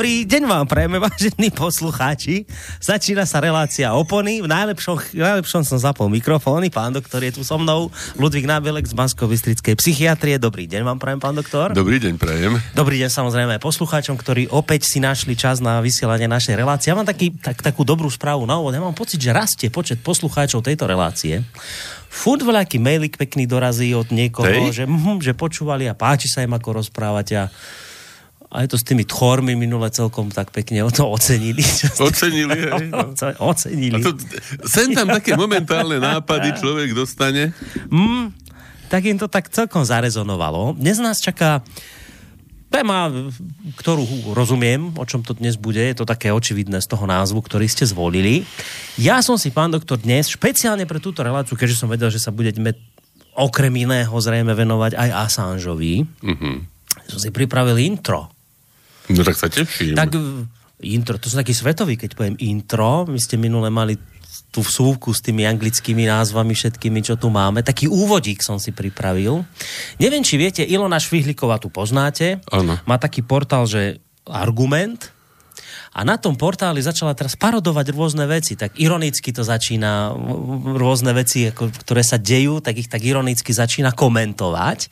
Dobrý deň vám prejeme, vážení poslucháči. Začína sa relácia opony. V najlepšom, v najlepšom som zapol mikrofóny. Pán doktor je tu so mnou. Ludvík Nábelek z bansko bystrickej psychiatrie. Dobrý deň vám prajem, pán doktor. Dobrý deň, prajem. Dobrý deň samozrejme aj poslucháčom, ktorí opäť si našli čas na vysielanie našej relácie. Ja mám taký, tak, takú dobrú správu na úvod. Ja mám pocit, že rastie počet poslucháčov tejto relácie. Furt veľaký mailik pekný dorazí od niekoho, že, mm, že počúvali a páči sa im ako rozprávať a aj to s tými tchormi minule celkom tak pekne o to ocenili. Ocenili, hej. No. Ocenili. A to, sem tam také momentálne nápady človek dostane. Mm, tak im to tak celkom zarezonovalo. Dnes nás čaká téma, ktorú rozumiem, o čom to dnes bude, je to také očividné z toho názvu, ktorý ste zvolili. Ja som si, pán doktor, dnes špeciálne pre túto reláciu, keďže som vedel, že sa budeme okrem iného zrejme venovať aj Assangeovi, mm-hmm. som si pripravil intro No tak sa teším. Tak intro, to sú taký svetový, keď poviem intro. My ste minule mali tú vsúvku s tými anglickými názvami všetkými, čo tu máme. Taký úvodík som si pripravil. Neviem, či viete, Ilona Švihliková tu poznáte. Ano. Má taký portál, že Argument a na tom portáli začala teraz parodovať rôzne veci. Tak ironicky to začína, rôzne veci, ako, ktoré sa dejú, tak ich tak ironicky začína komentovať.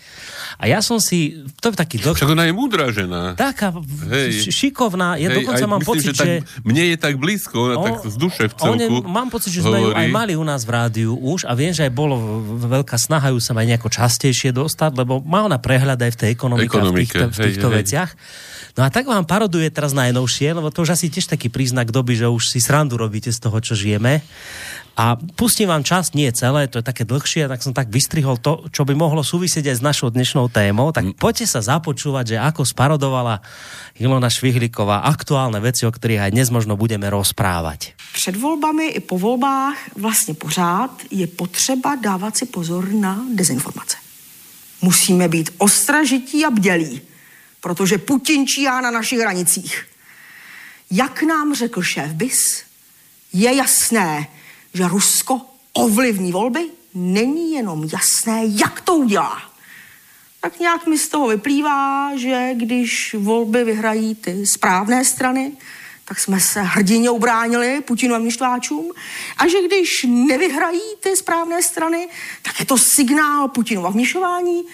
A ja som si, to je taký... Dok... Však ona je múdra žena. Taká Hej. šikovná. Ja Hej, dokonca mám myslím, pocit, že... Tak, mne je tak blízko, ona o, tak z duše v celku je, Mám pocit, že sme ju aj mali u nás v rádiu už a viem, že aj bolo veľká snaha ju sa aj nejako častejšie dostať, lebo má ona prehľad aj v tej ekonomike, ekonomike. v týchto, v týchto hej, veciach. Hej. No a tak vám paroduje teraz najnovšie, lebo to už asi tiež taký príznak doby, že už si srandu robíte z toho, čo žijeme. A pustím vám časť, nie celé, to je také dlhšie, tak som tak vystrihol to, čo by mohlo súvisieť aj s našou dnešnou témou. Tak mm. poďte sa započúvať, že ako sparodovala Ilona Švihliková aktuálne veci, o ktorých aj dnes možno budeme rozprávať. Před volbami i po volbách vlastně pořád je potřeba dávat si pozor na dezinformace. Musíme být ostražití a bdělí protože Putin číhá na našich hranicích. Jak nám řekl šéf BIS, je jasné, že Rusko ovlivní volby, není jenom jasné, jak to udělá. Tak nějak mi z toho vyplývá, že když volby vyhrají ty správné strany, tak jsme se hrdině ubránili Putinovým štváčům. A že když nevyhrají ty správné strany, tak je to signál Putinova vměšování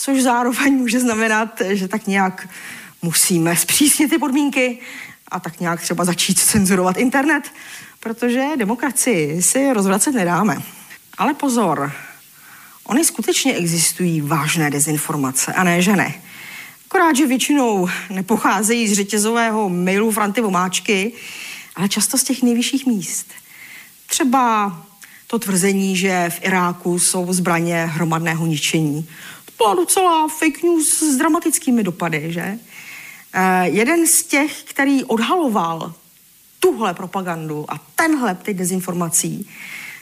což zároveň může znamenat, že tak nějak musíme zpřísnit ty podmínky a tak nějak třeba začít cenzurovat internet, protože demokracii si rozvracet nedáme. Ale pozor, Ony skutečně existují vážné dezinformace, a ne, že ne. Akorát, že většinou nepocházejí z řetězového mailu Franty Vomáčky, ale často z těch nejvyšších míst. Třeba to tvrzení, že v Iráku jsou zbraně hromadného ničení byla docela fake news s dramatickými dopady, že? Uh, jeden z těch, který odhaloval tuhle propagandu a tenhle ty dezinformací,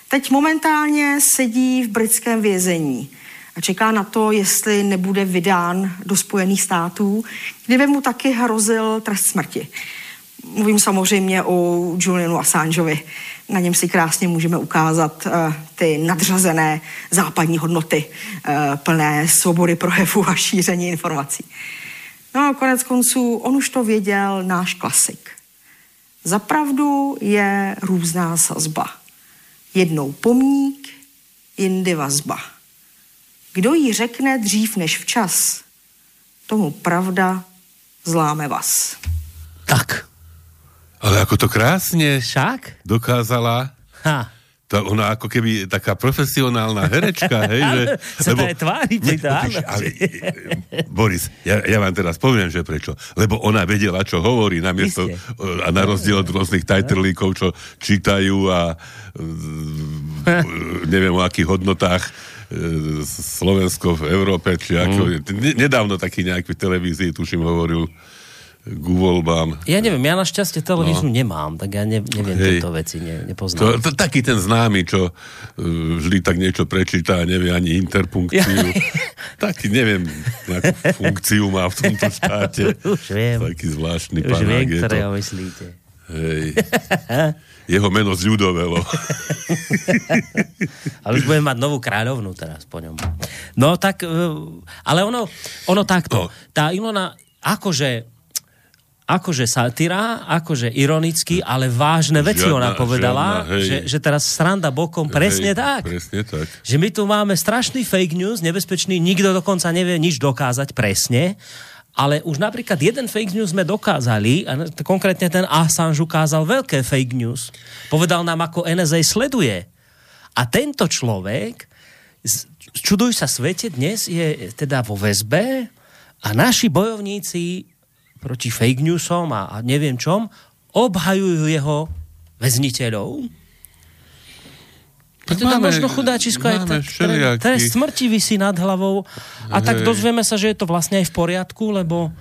teď momentálně sedí v britském vězení a čeká na to, jestli nebude vydán do Spojených států, kde by mu taky hrozil trest smrti. Mluvím samozřejmě o Julianu Assangeovi. Na něm si krásně můžeme ukázat uh, ty nadřazené západní hodnoty, uh, plné svobody projevu a šíření informací. No a konec konců, on už to věděl, náš klasik. Zapravdu je různá sazba. Jednou pomník, jindy vazba. Kdo jí řekne dřív než včas, tomu pravda zláme vás. Tak, ale ako to krásne Však? dokázala. Ha. To ona ako keby taká profesionálna herečka, hej, že... Sa lebo, aj tvári pri ale, Boris, ja, ja vám teraz poviem, že prečo. Lebo ona vedela, čo hovorí, namiesto, a na rozdiel od rôznych tajtrlíkov, čo čítajú a neviem o akých hodnotách e, Slovensko v Európe, či ako... Mm. Nedávno taký nejaký v televízii, tuším, hovoril k voľbám. Ja neviem, ja našťastie televíziu no. nemám, tak ja ne, neviem Hej. tieto veci, ne, nepoznám. To, to, taký ten známy, čo uh, vždy tak niečo prečíta a nevie ani interpunkciu. Ja. taký, neviem, akú funkciu má v tomto štáte. Už viem. Taký zvláštny Už panák viem, ktoré ho myslíte. Hej. Jeho meno zľudovelo. ale už budeme mať novú kráľovnú teraz po ňom. No tak, e, ale ono, ono takto. No. Tá Ilona, akože akože satyra, akože ironicky, ale vážne veci žiadna, ona povedala, žiadna, že, že teraz sranda bokom, presne hej, tak. Presne tak. Že my tu máme strašný fake news, nebezpečný, nikto dokonca nevie nič dokázať presne, ale už napríklad jeden fake news sme dokázali, a konkrétne ten Assange ukázal veľké fake news. Povedal nám, ako NSA sleduje. A tento človek, čuduj sa svete, dnes je teda vo väzbe a naši bojovníci proti fake newsom a, a neviem čom, obhajujú jeho väzniteľov. Preto tam možno chudáčisko aj trest smrti vysí nad hlavou a Hej. tak dozvieme sa, že je to vlastne aj v poriadku, lebo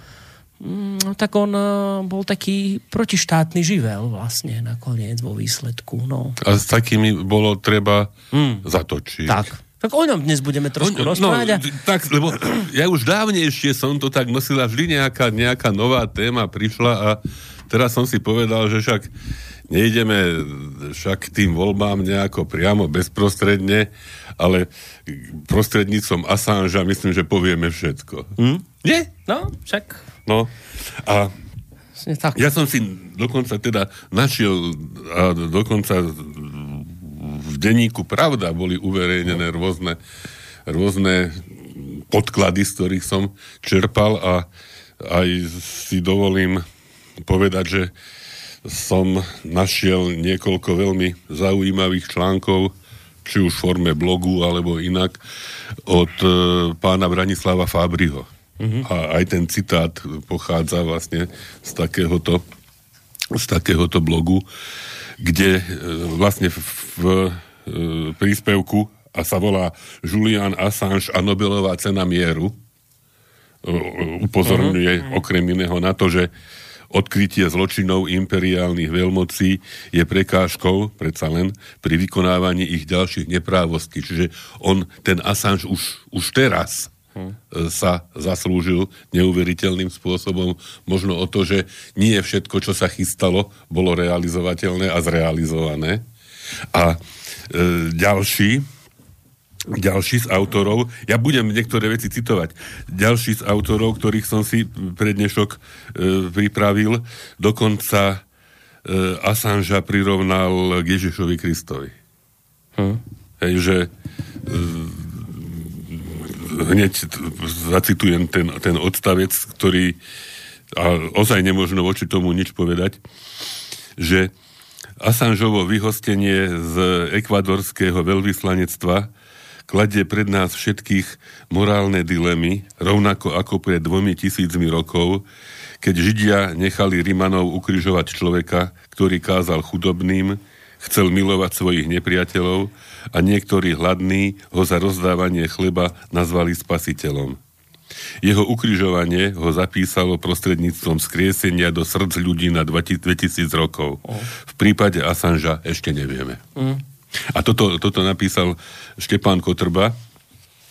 mm, tak on uh, bol taký protištátny živel vlastne nakoniec vo výsledku. No. A s takými bolo treba mm. zatočiť. Tak. Tak o ňom dnes budeme trošku o, no, rozprávať. No, tak, lebo ja už dávnejšie som to tak nosila, vždy nejaká, nejaká nová téma prišla a teraz som si povedal, že však nejdeme však tým voľbám nejako priamo, bezprostredne, ale prostredníctvom Assangea myslím, že povieme všetko. Hmm? Nie? No, však. No, a tak. ja som si dokonca teda našiel a dokonca v denníku Pravda boli uverejnené rôzne, rôzne podklady, z ktorých som čerpal a aj si dovolím povedať, že som našiel niekoľko veľmi zaujímavých článkov, či už v forme blogu, alebo inak, od e, pána Branislava Fábriho. Mm-hmm. A aj ten citát pochádza vlastne z takéhoto, z takéhoto blogu, kde e, vlastne v, e, príspevku a sa volá Julian Assange a Nobelová cena mieru. Upozorňuje uh-huh. okrem iného na to, že odkrytie zločinov imperiálnych veľmocí je prekážkou, predsa len, pri vykonávaní ich ďalších neprávostí. Čiže on, ten Assange už, už teraz hm. sa zaslúžil neuveriteľným spôsobom možno o to, že nie všetko, čo sa chystalo, bolo realizovateľné a zrealizované. A e, ďalší, ďalší z autorov, ja budem niektoré veci citovať, ďalší z autorov, ktorých som si pre dnešok e, pripravil, dokonca e, Assangea prirovnal k Ježišovi Kristovi. Hm. Hej, že e, hneď zacitujem ten, ten odstavec, ktorý a ozaj nemôžno voči tomu nič povedať, že Assangeovo vyhostenie z ekvadorského veľvyslanectva kladie pred nás všetkých morálne dilemy, rovnako ako pred dvomi tisícmi rokov, keď Židia nechali Rimanov ukrižovať človeka, ktorý kázal chudobným, chcel milovať svojich nepriateľov a niektorí hladní ho za rozdávanie chleba nazvali spasiteľom. Jeho ukrižovanie ho zapísalo prostredníctvom skriesenia do srdc ľudí na 2000 rokov. V prípade Assangea ešte nevieme. Mm. A toto, toto napísal Štepán Kotrba,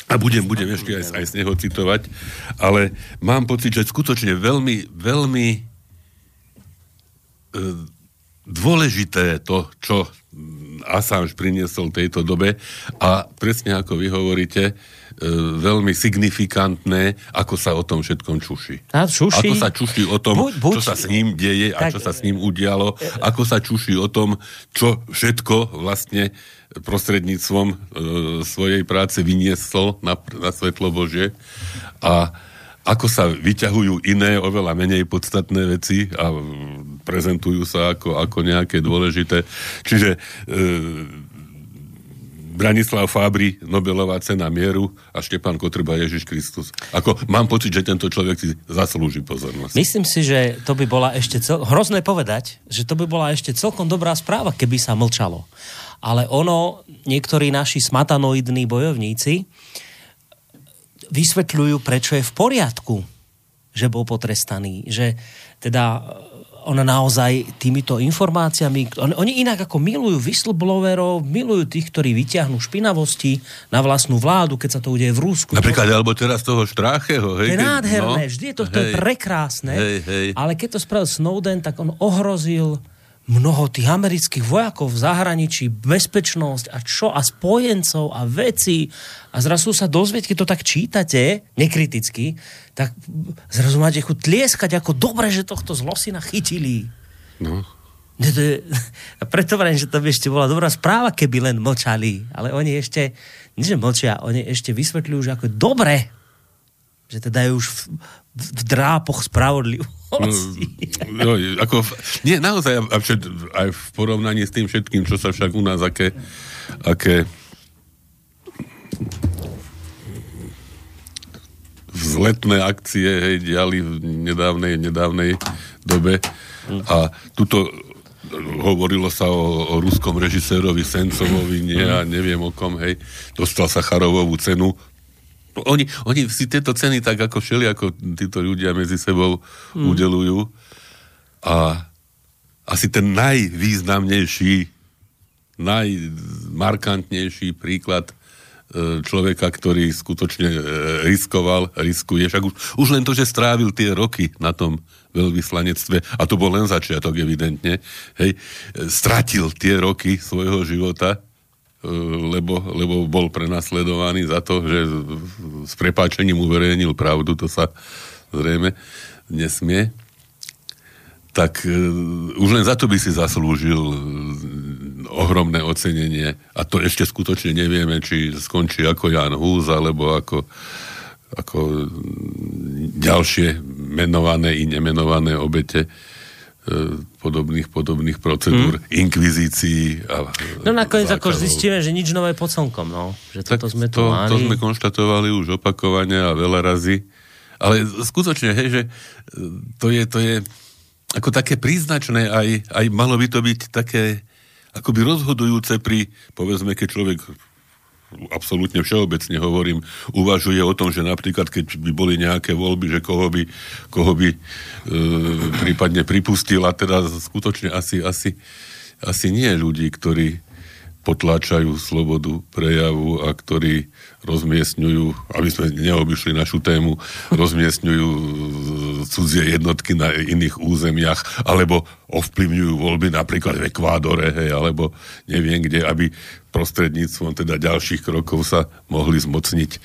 a budem, budem ešte aj, aj z neho citovať, ale mám pocit, že skutočne veľmi, veľmi e, dôležité to, čo Assange priniesol tejto dobe a presne ako vy hovoríte, E, veľmi signifikantné, ako sa o tom všetkom čuší. A čuší. Ako sa čuší o tom, buď, buď, čo sa s ním deje tak, a čo sa s ním udialo. Ako sa čuší o tom, čo všetko vlastne prostredníctvom e, svojej práce vyniesol na, na svetlo Bože. A ako sa vyťahujú iné, oveľa menej podstatné veci a prezentujú sa ako, ako nejaké dôležité. Čiže e, Branislav Fábri, Nobelová cena mieru a Štepan Kotrba Ježiš Kristus. Ako mám pocit, že tento človek si zaslúži pozornosť. Myslím si, že to by bola ešte cel... hrozné povedať, že to by bola ešte celkom dobrá správa, keby sa mlčalo. Ale ono, niektorí naši smatanoidní bojovníci vysvetľujú, prečo je v poriadku, že bol potrestaný. Že teda on naozaj týmito informáciami, on, oni inak ako milujú whistleblowerov, milujú tých, ktorí vyťahnú špinavosti na vlastnú vládu, keď sa to udeje v Rúsku. Napríklad, to, alebo teraz toho Štrácheho. Hej, to je nádherné, no, vždy je to, to je prekrásne, hej, hej. ale keď to spravil Snowden, tak on ohrozil mnoho tých amerických vojakov v zahraničí, bezpečnosť a čo a spojencov a veci a zrazu sa dozvieť, keď to tak čítate, nekriticky, tak zrazu máte chuť tlieskať, ako dobre, že tohto zlosina chytili. No. A preto vrajím, že to by ešte bola dobrá správa, keby len mlčali. Ale oni ešte, nie že mlčia, oni ešte vysvetľujú, že ako dobre, že teda je už v, v drápoch spravodlivosti. No, no, ako, nie, naozaj, aj v porovnaní s tým všetkým, čo sa však u nás, aké, aké vzletné akcie hej, diali v nedávnej, nedávnej dobe. A tuto hovorilo sa o, o ruskom režisérovi Sencovovi, nie a neviem o kom, hej, dostal sa Charovovú cenu oni, oni si tieto ceny tak ako všeli, ako títo ľudia medzi sebou mm. udelujú. A asi ten najvýznamnejší, najmarkantnejší príklad človeka, ktorý skutočne e, riskoval, riskuje. Však už, už len to, že strávil tie roky na tom veľvyslanectve, a to bol len začiatok evidentne, hej, e, stratil tie roky svojho života, lebo, lebo bol prenasledovaný za to, že s prepáčením uverejnil pravdu, to sa zrejme nesmie, tak už len za to by si zaslúžil ohromné ocenenie. A to ešte skutočne nevieme, či skončí ako Jan Hús, alebo ako, ako ďalšie menované i nemenované obete E, podobných, podobných procedúr, hmm. inkvizícií. A, no nakoniec ako zistíme, že nič nové pod slnkom, no. Že tak toto sme to, mali. to sme konštatovali už opakovane a veľa razy. Ale skutočne, hej, že e, to je, to je ako také príznačné, aj, aj malo by to byť také akoby rozhodujúce pri, povedzme, keď človek absolútne všeobecne hovorím, uvažuje o tom, že napríklad, keď by boli nejaké voľby, že koho by, koho by e, prípadne pripustil a teda skutočne asi, asi, asi nie ľudí, ktorí potláčajú slobodu prejavu a ktorí rozmiestňujú, aby sme neobyšli našu tému, rozmiestňujú cudzie jednotky na iných územiach, alebo ovplyvňujú voľby napríklad v Ekvádore, hej, alebo neviem kde, aby prostredníctvom teda ďalších krokov sa mohli zmocniť e,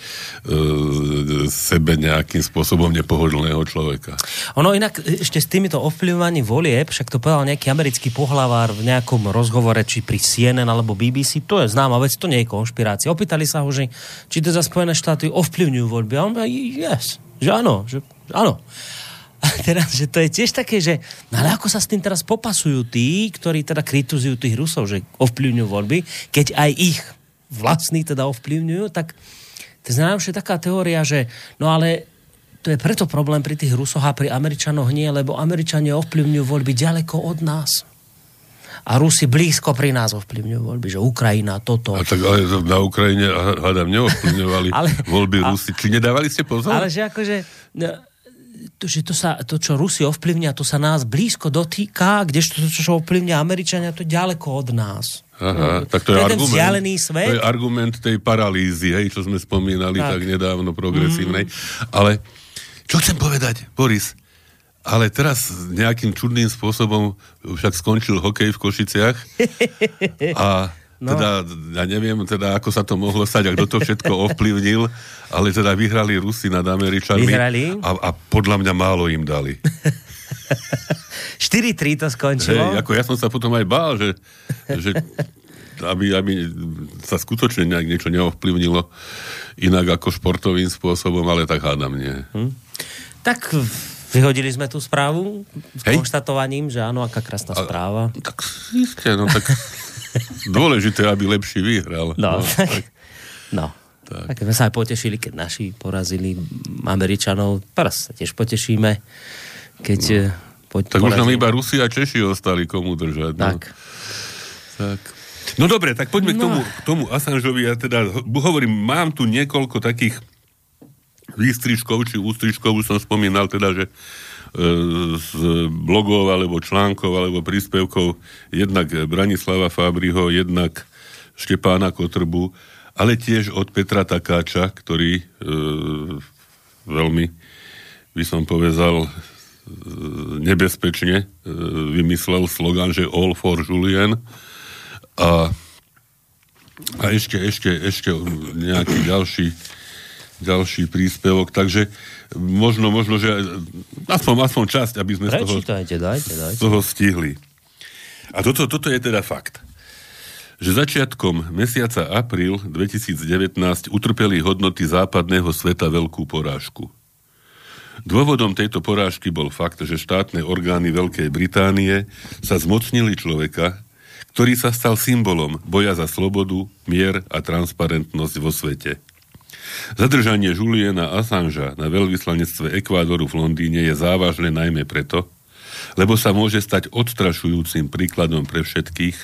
sebe nejakým spôsobom nepohodlného človeka. Ono inak ešte s týmito ovplyvňovaním volieb, však to povedal nejaký americký pohlavár v nejakom rozhovore, či pri CNN alebo BBC, to je známa vec, to nie je konšpirácia. Opýtali sa ho, že či teda Spojené štáty ovplyvňujú voľby. A on povedal, yes, že áno, že áno. Teraz, že to je tiež také, že no ale ako sa s tým teraz popasujú tí, ktorí teda kritizujú tých Rusov, že ovplyvňujú voľby, keď aj ich vlastní teda ovplyvňujú, tak to je taká teória, že no ale to je preto problém pri tých Rusoch a pri Američanoch nie, lebo Američania ovplyvňujú voľby ďaleko od nás. A Rusi blízko pri nás ovplyvňujú voľby, že Ukrajina, toto. A tak ale na Ukrajine, hádam, neovplyvňovali ale, voľby Rusi. Či nedávali ste pozor? Ale že akože, no, že to, sa, to, čo Rusi ovplyvňa, to sa nás blízko dotýka, kdežto to, čo ovplyvňa Američania, to ďaleko od nás. Aha, tak to je, argument, svet. to je argument tej paralýzy, hej, čo sme spomínali tak, tak nedávno progresívnej. Mm. Ale čo chcem povedať, Boris? Ale teraz nejakým čudným spôsobom však skončil hokej v Košiciach a No. Teda, ja neviem, teda, ako sa to mohlo stať a kto to všetko ovplyvnil, ale teda vyhrali Rusi nad Američanmi. Vyhrali? A, a podľa mňa málo im dali. 4-3 to skončilo. Hej, ako ja som sa potom aj bál, že, že aby, aby sa skutočne nejak niečo neovplyvnilo inak ako športovým spôsobom, ale tak hádam nie. Hm. Tak vyhodili sme tú správu s Hej. konštatovaním, že áno, aká krásna a, správa. Tak isté, no tak Dôležité, aby lepší vyhral. No, no tak, no. Tak. tak sme sa aj potešili, keď naši porazili Američanov. Teraz sa tiež potešíme, keď... No. Eh, po, tak porazili. už nám iba Rusi a Češi ostali komu držať. No. Tak. tak. No dobre, tak poďme no. k tomu, k tomu Assangeovi. Ja teda hovorím, mám tu niekoľko takých výstrižkov, či ústrižkov, už som spomínal teda, že z blogov alebo článkov alebo príspevkov. Jednak Branislava Fábriho, jednak Štepána Kotrbu, ale tiež od Petra Takáča, ktorý e, veľmi, by som povedal, nebezpečne e, vymyslel slogan, že All for Julien. A, a ešte, ešte, ešte nejaký ďalší ďalší príspevok, takže možno, možno, že aspoň, aspoň časť, aby sme z toho, dajte, dajte. z toho stihli. A toto, toto je teda fakt že začiatkom mesiaca apríl 2019 utrpeli hodnoty západného sveta veľkú porážku. Dôvodom tejto porážky bol fakt, že štátne orgány Veľkej Británie sa zmocnili človeka, ktorý sa stal symbolom boja za slobodu, mier a transparentnosť vo svete. Zadržanie Juliana Assangea na veľvyslanectve Ekvádoru v Londýne je závažné najmä preto, lebo sa môže stať odstrašujúcim príkladom pre všetkých,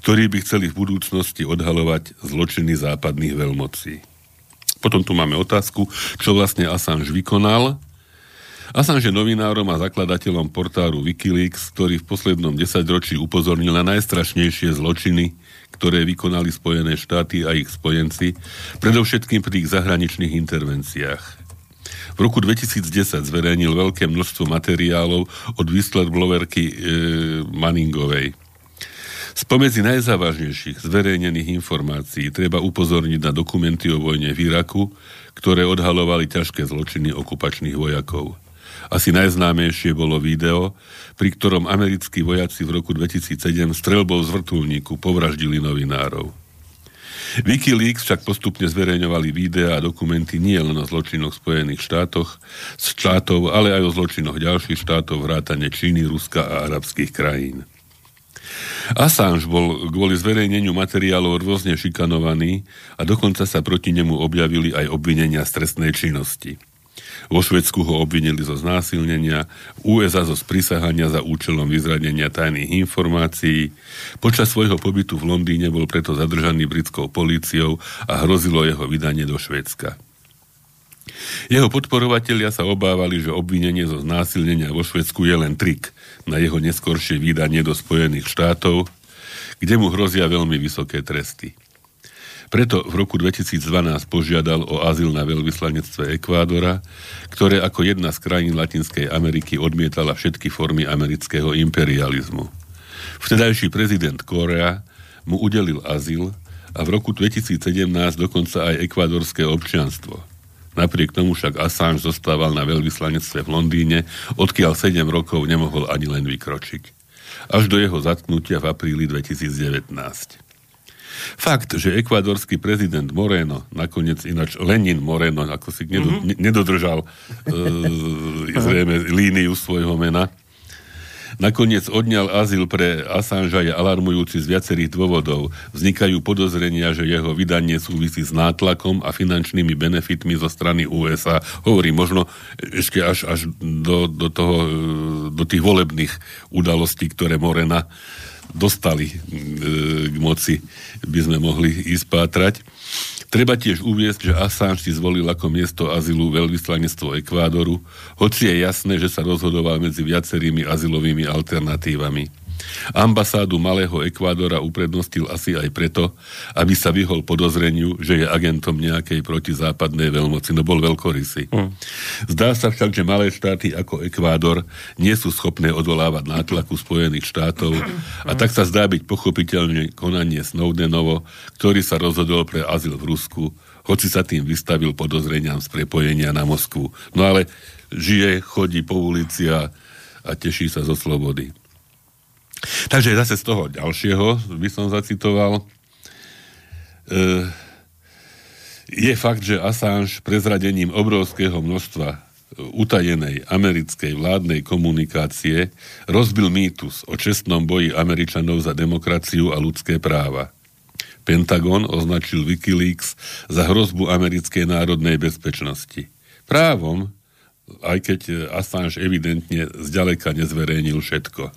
ktorí by chceli v budúcnosti odhalovať zločiny západných veľmocí. Potom tu máme otázku, čo vlastne Assange vykonal. Assange je novinárom a zakladateľom portáru Wikileaks, ktorý v poslednom desaťročí upozornil na najstrašnejšie zločiny, ktoré vykonali Spojené štáty a ich spojenci, predovšetkým pri ich zahraničných intervenciách. V roku 2010 zverejnil veľké množstvo materiálov od whistleblowerky e, Manningovej. Spomedzi najzávažnejších zverejnených informácií treba upozorniť na dokumenty o vojne v Iraku, ktoré odhalovali ťažké zločiny okupačných vojakov. Asi najznámejšie bolo video, pri ktorom americkí vojaci v roku 2007 strelbou z vrtulníku povraždili novinárov. Wikileaks však postupne zverejňovali videá a dokumenty nie len o zločinoch Spojených štátoch, štátov, ale aj o zločinoch ďalších štátov, vrátane Číny, Ruska a arabských krajín. Assange bol kvôli zverejneniu materiálov rôzne šikanovaný a dokonca sa proti nemu objavili aj obvinenia z trestnej činnosti. Vo Švedsku ho obvinili zo znásilnenia, USA zo sprisahania za účelom vyzradenia tajných informácií. Počas svojho pobytu v Londýne bol preto zadržaný britskou políciou a hrozilo jeho vydanie do Švédska. Jeho podporovatelia sa obávali, že obvinenie zo znásilnenia vo Švedsku je len trik na jeho neskoršie vydanie do Spojených štátov, kde mu hrozia veľmi vysoké tresty. Preto v roku 2012 požiadal o azyl na veľvyslanectve Ekvádora, ktoré ako jedna z krajín Latinskej Ameriky odmietala všetky formy amerického imperializmu. Vtedajší prezident Korea mu udelil azyl a v roku 2017 dokonca aj ekvádorské občianstvo. Napriek tomu však Assange zostával na veľvyslanectve v Londýne, odkiaľ 7 rokov nemohol ani len vykročiť. Až do jeho zatknutia v apríli 2019. Fakt, že ekvádorský prezident Moreno, nakoniec ináč Lenin Moreno, ako si nedo, mm-hmm. nedodržal e, zrejme líniu svojho mena, Nakoniec odňal azyl pre Assangea je alarmujúci z viacerých dôvodov. Vznikajú podozrenia, že jeho vydanie súvisí s nátlakom a finančnými benefitmi zo strany USA. Hovorí možno ešte až, až do, do, toho, e, do tých volebných udalostí, ktoré Morena dostali e, k moci, by sme mohli ísť pátrať. Treba tiež uviesť, že Assange si zvolil ako miesto azylu veľvyslanectvo Ekvádoru, hoci je jasné, že sa rozhodoval medzi viacerými azylovými alternatívami. Ambasádu Malého Ekvádora uprednostil asi aj preto, aby sa vyhol podozreniu, že je agentom nejakej protizápadnej veľmoci, no bol veľkorysý. Mm. Zdá sa však, že malé štáty ako Ekvádor nie sú schopné odolávať nátlaku Spojených štátov a tak sa zdá byť pochopiteľne konanie Snowdenovo, ktorý sa rozhodol pre azyl v Rusku, hoci sa tým vystavil podozreniam z prepojenia na Moskvu. No ale žije, chodí po ulici a, a teší sa zo slobody. Takže zase z toho ďalšieho by som zacitoval. E, je fakt, že Assange prezradením obrovského množstva utajenej americkej vládnej komunikácie rozbil mýtus o čestnom boji Američanov za demokraciu a ľudské práva. Pentagon označil Wikileaks za hrozbu americkej národnej bezpečnosti. Právom, aj keď Assange evidentne zďaleka nezverejnil všetko.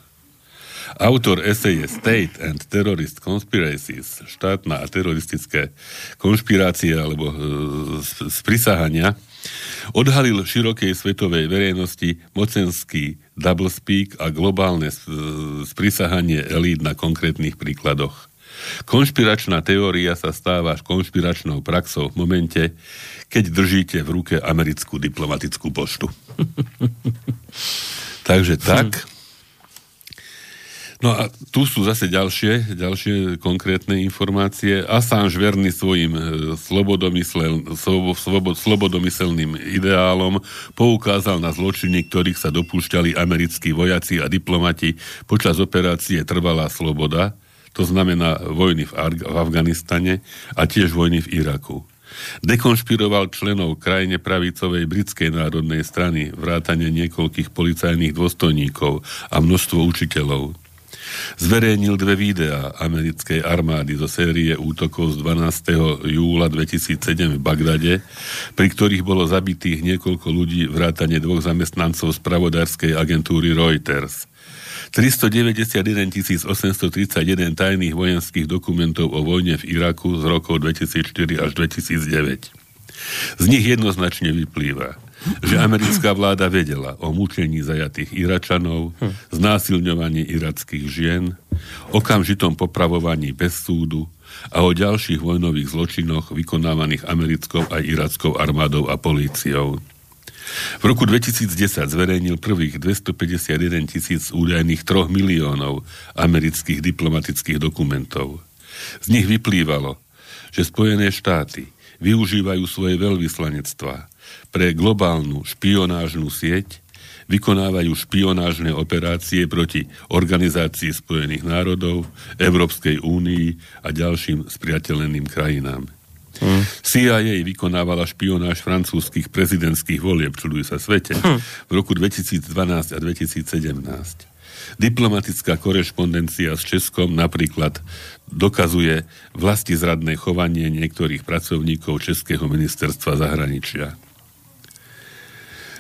Autor eseje State and Terrorist Conspiracies, štátna a teroristické konšpirácie alebo e, sprisahania, odhalil širokej svetovej verejnosti mocenský doublespeak a globálne sprisahanie elít na konkrétnych príkladoch. Konšpiračná teória sa stáva konšpiračnou praxou v momente, keď držíte v ruke americkú diplomatickú poštu. Takže tak. No a tu sú zase ďalšie, ďalšie konkrétne informácie. Assange verný svojim e, slobodomysel, slobo, slobodomyselným ideálom poukázal na zločiny, ktorých sa dopúšťali americkí vojaci a diplomati počas operácie Trvalá sloboda, to znamená vojny v, Ar- v Afganistane a tiež vojny v Iraku. Dekonšpiroval členov krajine pravicovej britskej národnej strany, vrátane niekoľkých policajných dôstojníkov a množstvo učiteľov. Zverejnil dve videá americkej armády zo série útokov z 12. júla 2007 v Bagdade, pri ktorých bolo zabitých niekoľko ľudí vrátane dvoch zamestnancov spravodárskej agentúry Reuters. 391 831 tajných vojenských dokumentov o vojne v Iraku z rokov 2004 až 2009. Z nich jednoznačne vyplýva, že americká vláda vedela o mučení zajatých Iračanov, znásilňovaní irackých žien, okamžitom popravovaní bez súdu a o ďalších vojnových zločinoch vykonávaných americkou a irackou armádou a políciou. V roku 2010 zverejnil prvých 251 tisíc údajných 3 miliónov amerických diplomatických dokumentov. Z nich vyplývalo, že Spojené štáty využívajú svoje veľvyslanectvá pre globálnu špionážnu sieť, vykonávajú špionážne operácie proti Organizácii spojených národov, Európskej únii a ďalším spriateľeným krajinám. Hmm. CIA vykonávala špionáž francúzských prezidentských volieb, čuduj sa svete, hmm. v roku 2012 a 2017. Diplomatická korešpondencia s Českom napríklad dokazuje vlasti zradné chovanie niektorých pracovníkov Českého ministerstva zahraničia.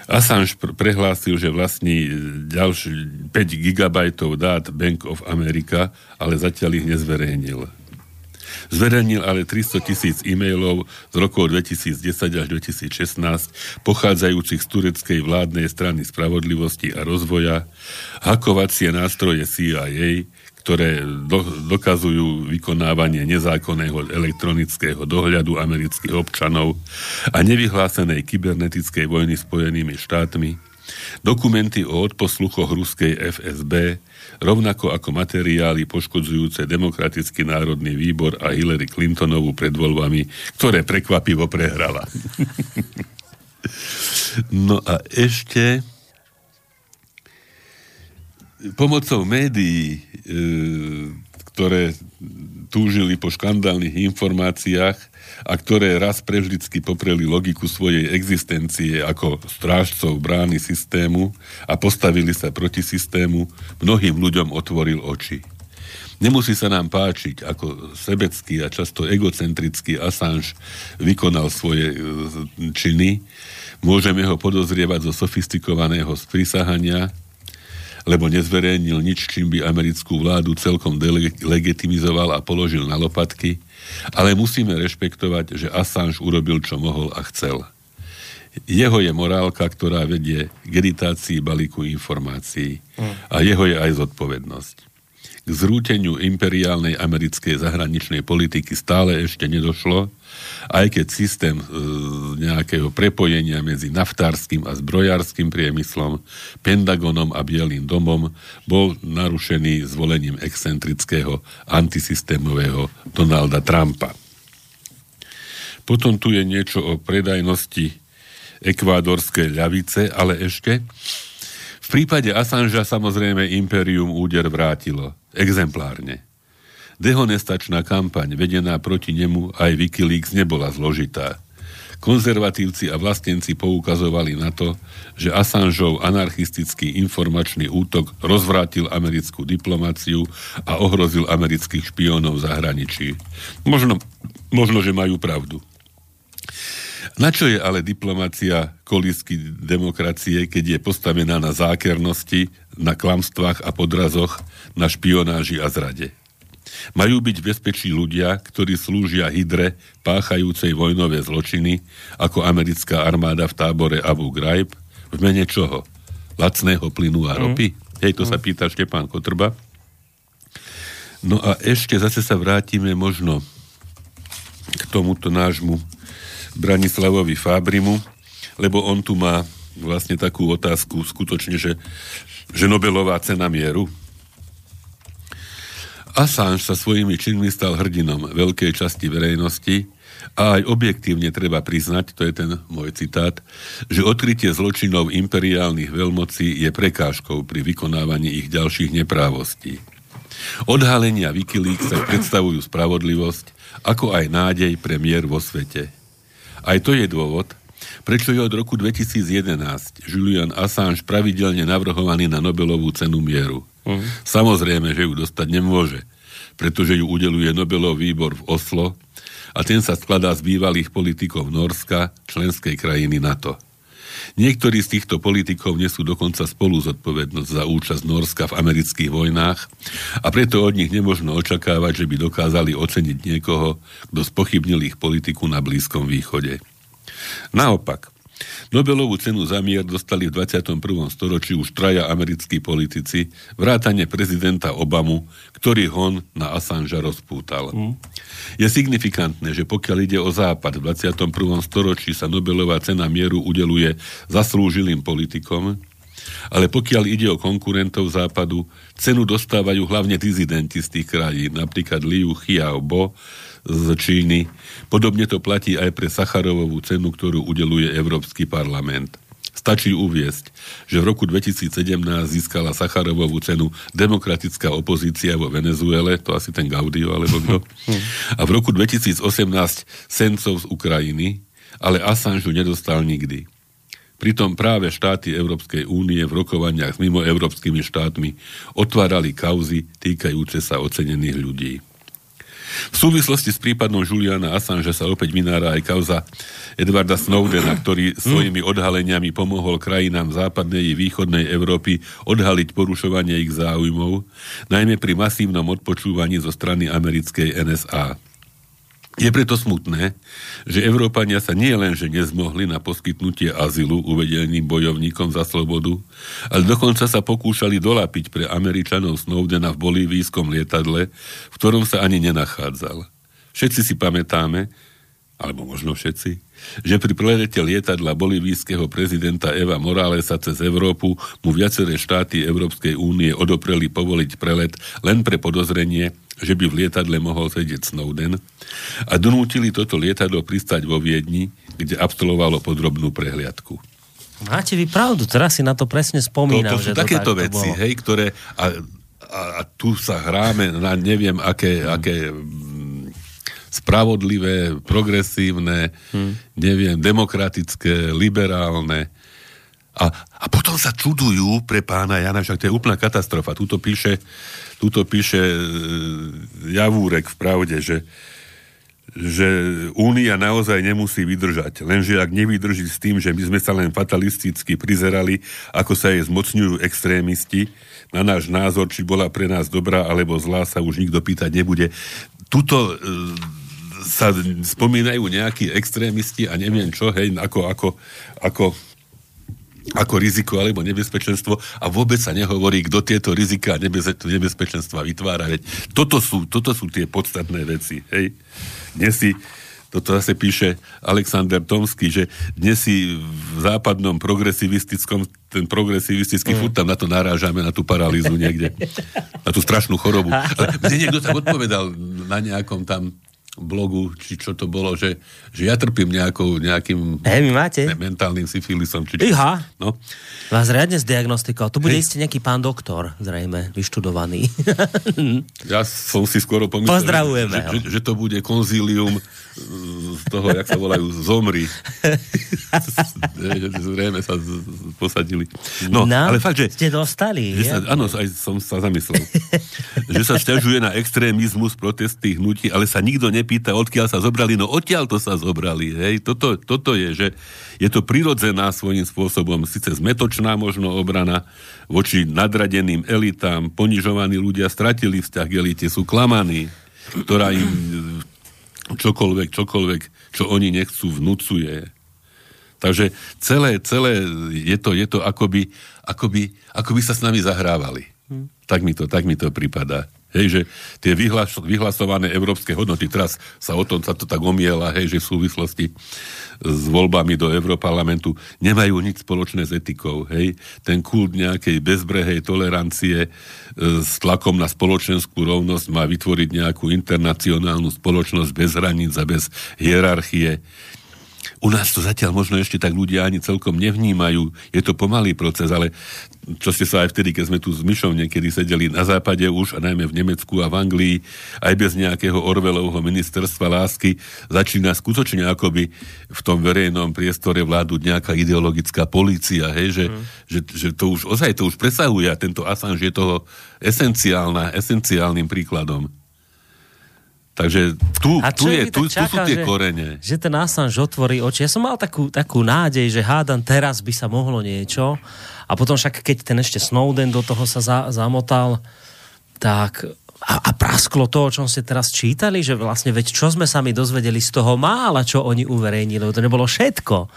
Assange pr- prehlásil, že vlastní ďalší 5 gigabajtov dát Bank of America, ale zatiaľ ich nezverejnil. Zverejnil ale 300 tisíc e-mailov z rokov 2010 až 2016, pochádzajúcich z tureckej vládnej strany spravodlivosti a rozvoja, hakovacie nástroje CIA, ktoré do, dokazujú vykonávanie nezákonného elektronického dohľadu amerických občanov a nevyhlásenej kybernetickej vojny Spojenými štátmi, dokumenty o odposluchoch ruskej FSB, rovnako ako materiály poškodzujúce Demokratický národný výbor a Hillary Clintonovu pred voľbami, ktoré prekvapivo prehrala. no a ešte pomocou médií, e, ktoré túžili po škandálnych informáciách a ktoré raz prevždycky popreli logiku svojej existencie ako strážcov brány systému a postavili sa proti systému, mnohým ľuďom otvoril oči. Nemusí sa nám páčiť, ako sebecký a často egocentrický Assange vykonal svoje e, činy. Môžeme ho podozrievať zo sofistikovaného sprísahania, lebo nezverejnil nič, čím by americkú vládu celkom delegitimizoval a položil na lopatky, ale musíme rešpektovať, že Assange urobil, čo mohol a chcel. Jeho je morálka, ktorá vedie k editácii balíku informácií a jeho je aj zodpovednosť k zrúteniu imperiálnej americkej zahraničnej politiky stále ešte nedošlo, aj keď systém e, nejakého prepojenia medzi naftárským a zbrojárským priemyslom, Pentagonom a Bielým domom bol narušený zvolením excentrického antisystémového Donalda Trumpa. Potom tu je niečo o predajnosti ekvádorskej ľavice, ale ešte v prípade Assangea samozrejme imperium úder vrátilo exemplárne. Dehonestačná kampaň vedená proti nemu aj Wikileaks nebola zložitá. Konzervatívci a vlastenci poukazovali na to, že Assangeov anarchistický informačný útok rozvrátil americkú diplomáciu a ohrozil amerických špiónov v zahraničí. Možno, možno, že majú pravdu. Na čo je ale diplomácia kolísky demokracie, keď je postavená na zákernosti, na klamstvách a podrazoch, na špionáži a zrade? Majú byť bezpečí ľudia, ktorí slúžia hydre páchajúcej vojnové zločiny, ako americká armáda v tábore Abu Ghraib, v mene čoho? Lacného plynu a ropy? Mm. Hej, to mm. sa pýta Štepán Kotrba. No a ešte zase sa vrátime možno k tomuto nášmu Branislavovi Fábrimu, lebo on tu má vlastne takú otázku skutočne, že že Nobelová cena mieru? Assange sa svojimi činmi stal hrdinom veľkej časti verejnosti a aj objektívne treba priznať, to je ten môj citát, že odkrytie zločinov imperiálnych veľmocí je prekážkou pri vykonávaní ich ďalších neprávostí. Odhalenia Wikileaks sa predstavujú spravodlivosť, ako aj nádej pre mier vo svete. Aj to je dôvod, prečo je od roku 2011 Julian Assange pravidelne navrhovaný na Nobelovú cenu mieru. Uh-huh. Samozrejme, že ju dostať nemôže, pretože ju udeluje Nobelov výbor v Oslo a ten sa skladá z bývalých politikov Norska, členskej krajiny NATO. Niektorí z týchto politikov nesú dokonca spolu zodpovednosť za účasť Norska v amerických vojnách a preto od nich nemožno očakávať, že by dokázali oceniť niekoho, kto spochybnil ich politiku na Blízkom východe. Naopak, Nobelovú cenu za mier dostali v 21. storočí už traja americkí politici, vrátane prezidenta Obamu, ktorý hon na Assange rozpútal. Mm. Je signifikantné, že pokiaľ ide o Západ v 21. storočí sa Nobelová cena mieru udeluje zaslúžilým politikom, ale pokiaľ ide o konkurentov Západu, cenu dostávajú hlavne dizidenti z tých krajín, napríklad Liu Xiaobo, z Číny. Podobne to platí aj pre Sacharovovú cenu, ktorú udeluje Európsky parlament. Stačí uviesť, že v roku 2017 získala Sacharovovú cenu demokratická opozícia vo Venezuele, to asi ten Gaudio alebo kto, a v roku 2018 Sencov z Ukrajiny, ale Assange nedostal nikdy. Pritom práve štáty Európskej únie v rokovaniach s mimoeurópskymi štátmi otvárali kauzy týkajúce sa ocenených ľudí. V súvislosti s prípadom Juliana Assange sa opäť vynára aj kauza Edwarda Snowdena, ktorý svojimi odhaleniami pomohol krajinám západnej i východnej Európy odhaliť porušovanie ich záujmov, najmä pri masívnom odpočúvaní zo strany americkej NSA. Je preto smutné, že Európania sa nie len, že nezmohli na poskytnutie azylu uvedeným bojovníkom za slobodu, ale dokonca sa pokúšali dolapiť pre Američanov Snowdena v bolívijskom lietadle, v ktorom sa ani nenachádzal. Všetci si pamätáme, alebo možno všetci, že pri prelete lietadla bolivijského prezidenta Eva Moralesa cez Európu mu viaceré štáty Európskej únie odopreli povoliť prelet len pre podozrenie, že by v lietadle mohol sedieť Snowden a donútili toto lietadlo pristať vo Viedni, kde absolvovalo podrobnú prehliadku. Máte vy pravdu, teraz si na to presne spomínam. To, to sú že takéto to veci, bolo. hej, ktoré a, a, a tu sa hráme na neviem aké, aké spravodlivé, progresívne, hmm. neviem, demokratické, liberálne. A, a potom sa čudujú pre pána Jana, však to je úplná katastrofa. Tuto píše tuto píše e, Javúrek v pravde, že, že Únia naozaj nemusí vydržať. Lenže ak nevydrží s tým, že my sme sa len fatalisticky prizerali, ako sa jej zmocňujú extrémisti, na náš názor, či bola pre nás dobrá alebo zlá, sa už nikto pýtať nebude. Tuto e, sa spomínajú nejakí extrémisti a neviem čo, hej, ako, ako, ako ako riziko alebo nebezpečenstvo a vôbec sa nehovorí, kto tieto rizika a nebezpečenstva vytvára. Veď toto sú, toto sú tie podstatné veci. Hej. Dnes si toto zase píše Alexander Tomsky, že dnes si v západnom progresivistickom, ten progresivistický mm. furt tam na to narážame, na tú paralýzu niekde, na tú strašnú chorobu. Ale mne niekto tak odpovedal na nejakom tam blogu, či čo to bolo, že, že ja trpím nejakou, nejakým hey, my máte. mentálnym syfilisom. Či, Iha. No. Vás riadne zdiagnostikoval. To bude hey. isté nejaký pán doktor, zrejme, vyštudovaný. ja som si skoro pomyslel, Pozdravujeme že, že, že, to bude konzílium z toho, jak sa volajú, zomri. Zrejme sa posadili. No, no, ale fakt, že... Ste dostali. Že sa, áno, aj som sa zamyslel. že sa stiažuje na extrémizmus protestných hnutí, ale sa nikto nepýta, odkiaľ sa zobrali. No odtiaľ to sa zobrali. Hej? Toto, toto je, že je to prirodzená svojím spôsobom, síce zmetočná možno obrana voči nadradeným elitám, ponižovaní ľudia stratili vzťah k elite, sú klamaní, ktorá im čokoľvek, čokoľvek, čo oni nechcú, vnúcuje. Takže celé, celé je to, je to akoby, akoby, akoby sa s nami zahrávali. Hmm. Tak, mi to, tak mi to prípada. Hej, že tie vyhlas, vyhlasované európske hodnoty, teraz sa o tom sa to tak omiela, hej, že v súvislosti s voľbami do Európarlamentu nemajú nič spoločné s etikou, hej. Ten kult nejakej bezbrehej tolerancie e, s tlakom na spoločenskú rovnosť má vytvoriť nejakú internacionálnu spoločnosť bez hraníc a bez hierarchie u nás to zatiaľ možno ešte tak ľudia ani celkom nevnímajú. Je to pomalý proces, ale čo ste sa aj vtedy, keď sme tu s Myšom niekedy sedeli na západe už, a najmä v Nemecku a v Anglii, aj bez nejakého Orvelovho ministerstva lásky, začína skutočne akoby v tom verejnom priestore vláduť nejaká ideologická polícia, hej, že, mm. že, že to už, ozaj to už presahuje a tento Assange je toho esenciálna, esenciálnym príkladom. Takže tu, a tu, je, tu, čakal, tu sú tie že, korene. Že ten Assange otvorí oči. Ja som mal takú, takú nádej, že hádam, teraz by sa mohlo niečo. A potom však, keď ten ešte Snowden do toho sa za, zamotal, tak a, a prasklo to, o čom ste teraz čítali, že vlastne veď čo sme sami dozvedeli z toho mála, čo oni uverejnili, to nebolo všetko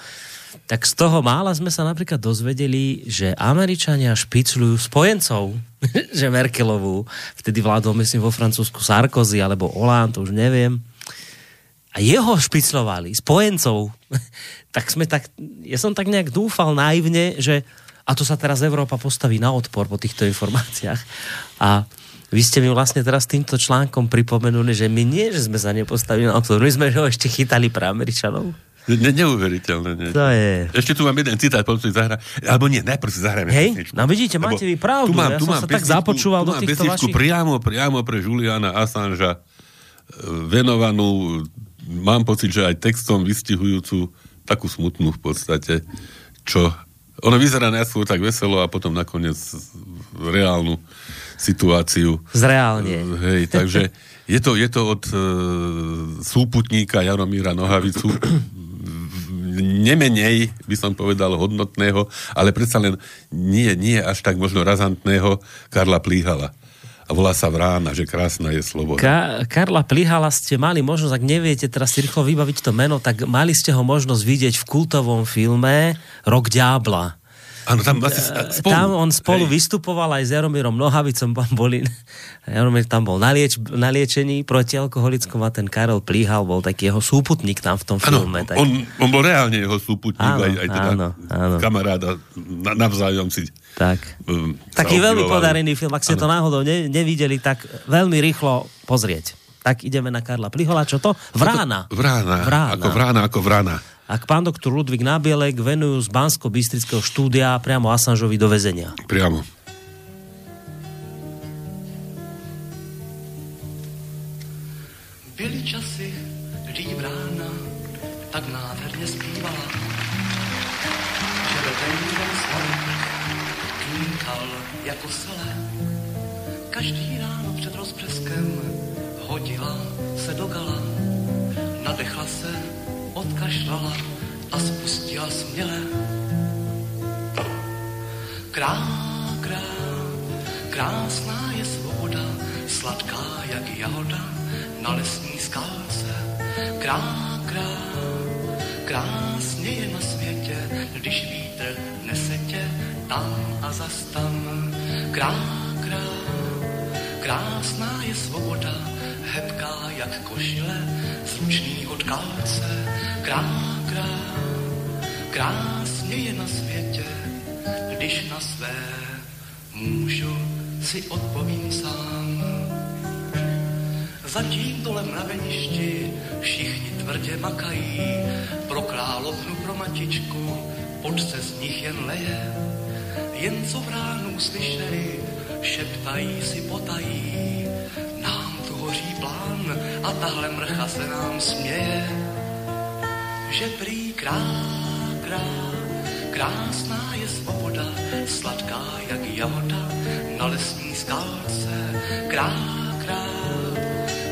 tak z toho mála sme sa napríklad dozvedeli, že Američania špicľujú spojencov, že Merkelovú, vtedy vládol myslím vo Francúzsku Sarkozy alebo Hollande, to už neviem, a jeho špiclovali, spojencov. tak sme tak, ja som tak nejak dúfal naivne, že a to sa teraz Európa postaví na odpor po týchto informáciách. A vy ste mi vlastne teraz týmto článkom pripomenuli, že my nie, že sme sa nepostavili na odpor, my sme ho ešte chytali pre Američanov. Ne, neuveriteľné. Ne. To je. Ešte tu mám jeden citát, potom si zahra... Alebo nie, najprv si zahrajme Hej, no vidíte, máte vy pravdu. Tu mám, tu ja mám som sa tak započúval tu do týchto vašich... priamo, priamo pre Juliana Assangea e, venovanú, mám pocit, že aj textom vystihujúcu takú smutnú v podstate, čo ono vyzerá najskôr tak veselo a potom nakoniec reálnu situáciu. Zreálne. Hej, takže je to, je to od e, súputníka Jaromíra Nohavicu, nemenej, by som povedal, hodnotného, ale predsa len nie, nie až tak možno razantného Karla Plíhala a volá sa Vrána, že krásna je sloboda. Ka- Karla Plihala ste mali možnosť, ak neviete teraz si rýchlo vybaviť to meno, tak mali ste ho možnosť vidieť v kultovom filme Rok Diabla Áno, tam asi spolu. Tam on spolu Hej. vystupoval aj s Jaromírom Nohavicom, boli, Jaromír tam bol na, lieč, na liečení proti alkoholickom a ten Karol Plíhal bol taký jeho súputník tam v tom ano, filme. Tak... On, on bol reálne jeho súputník, áno, aj, aj teda áno, áno. kamaráda na, navzájom si tak. Um, Taký veľmi podarený film, ak ste ano. to náhodou ne, nevideli, tak veľmi rýchlo pozrieť. Tak ideme na Karla Plihola, čo to? Vrána. Vrána, vrána. ako vrána, ako vrána ak pán doktor Ludvík Nabielek venujú z bansko bystrického štúdia priamo Assangeovi do väzenia. Priamo. Byli časy, kdy brána tak nádherně zpívala, že ve ten kýnkal jako sele. Každý ráno před rozpreskem hodila se do gala, nadechla se odkašlala a spustila směle. Krá, krá, krásná je svoboda, sladká jak jahoda na lesní skálce. Krá, krá, krásně je na světě, když vítr nese tě tam a zas tam. Krá, krá, krásná je svoboda, hebká jak košile, zručný od kalce. Krá, krá, krásně je na světě, když na své můžu si odpovím sám. Zatím dole mraveništi všichni tvrdě makají, pro královnu, pro matičku, pod se z nich jen leje. Jen co v ránu uslyšeli, šeptají si potají, a tahle mrcha se nám směje že prý krá, krá, krásná je svoboda, sladká jak jahoda na lesní skalce. Krá, krá,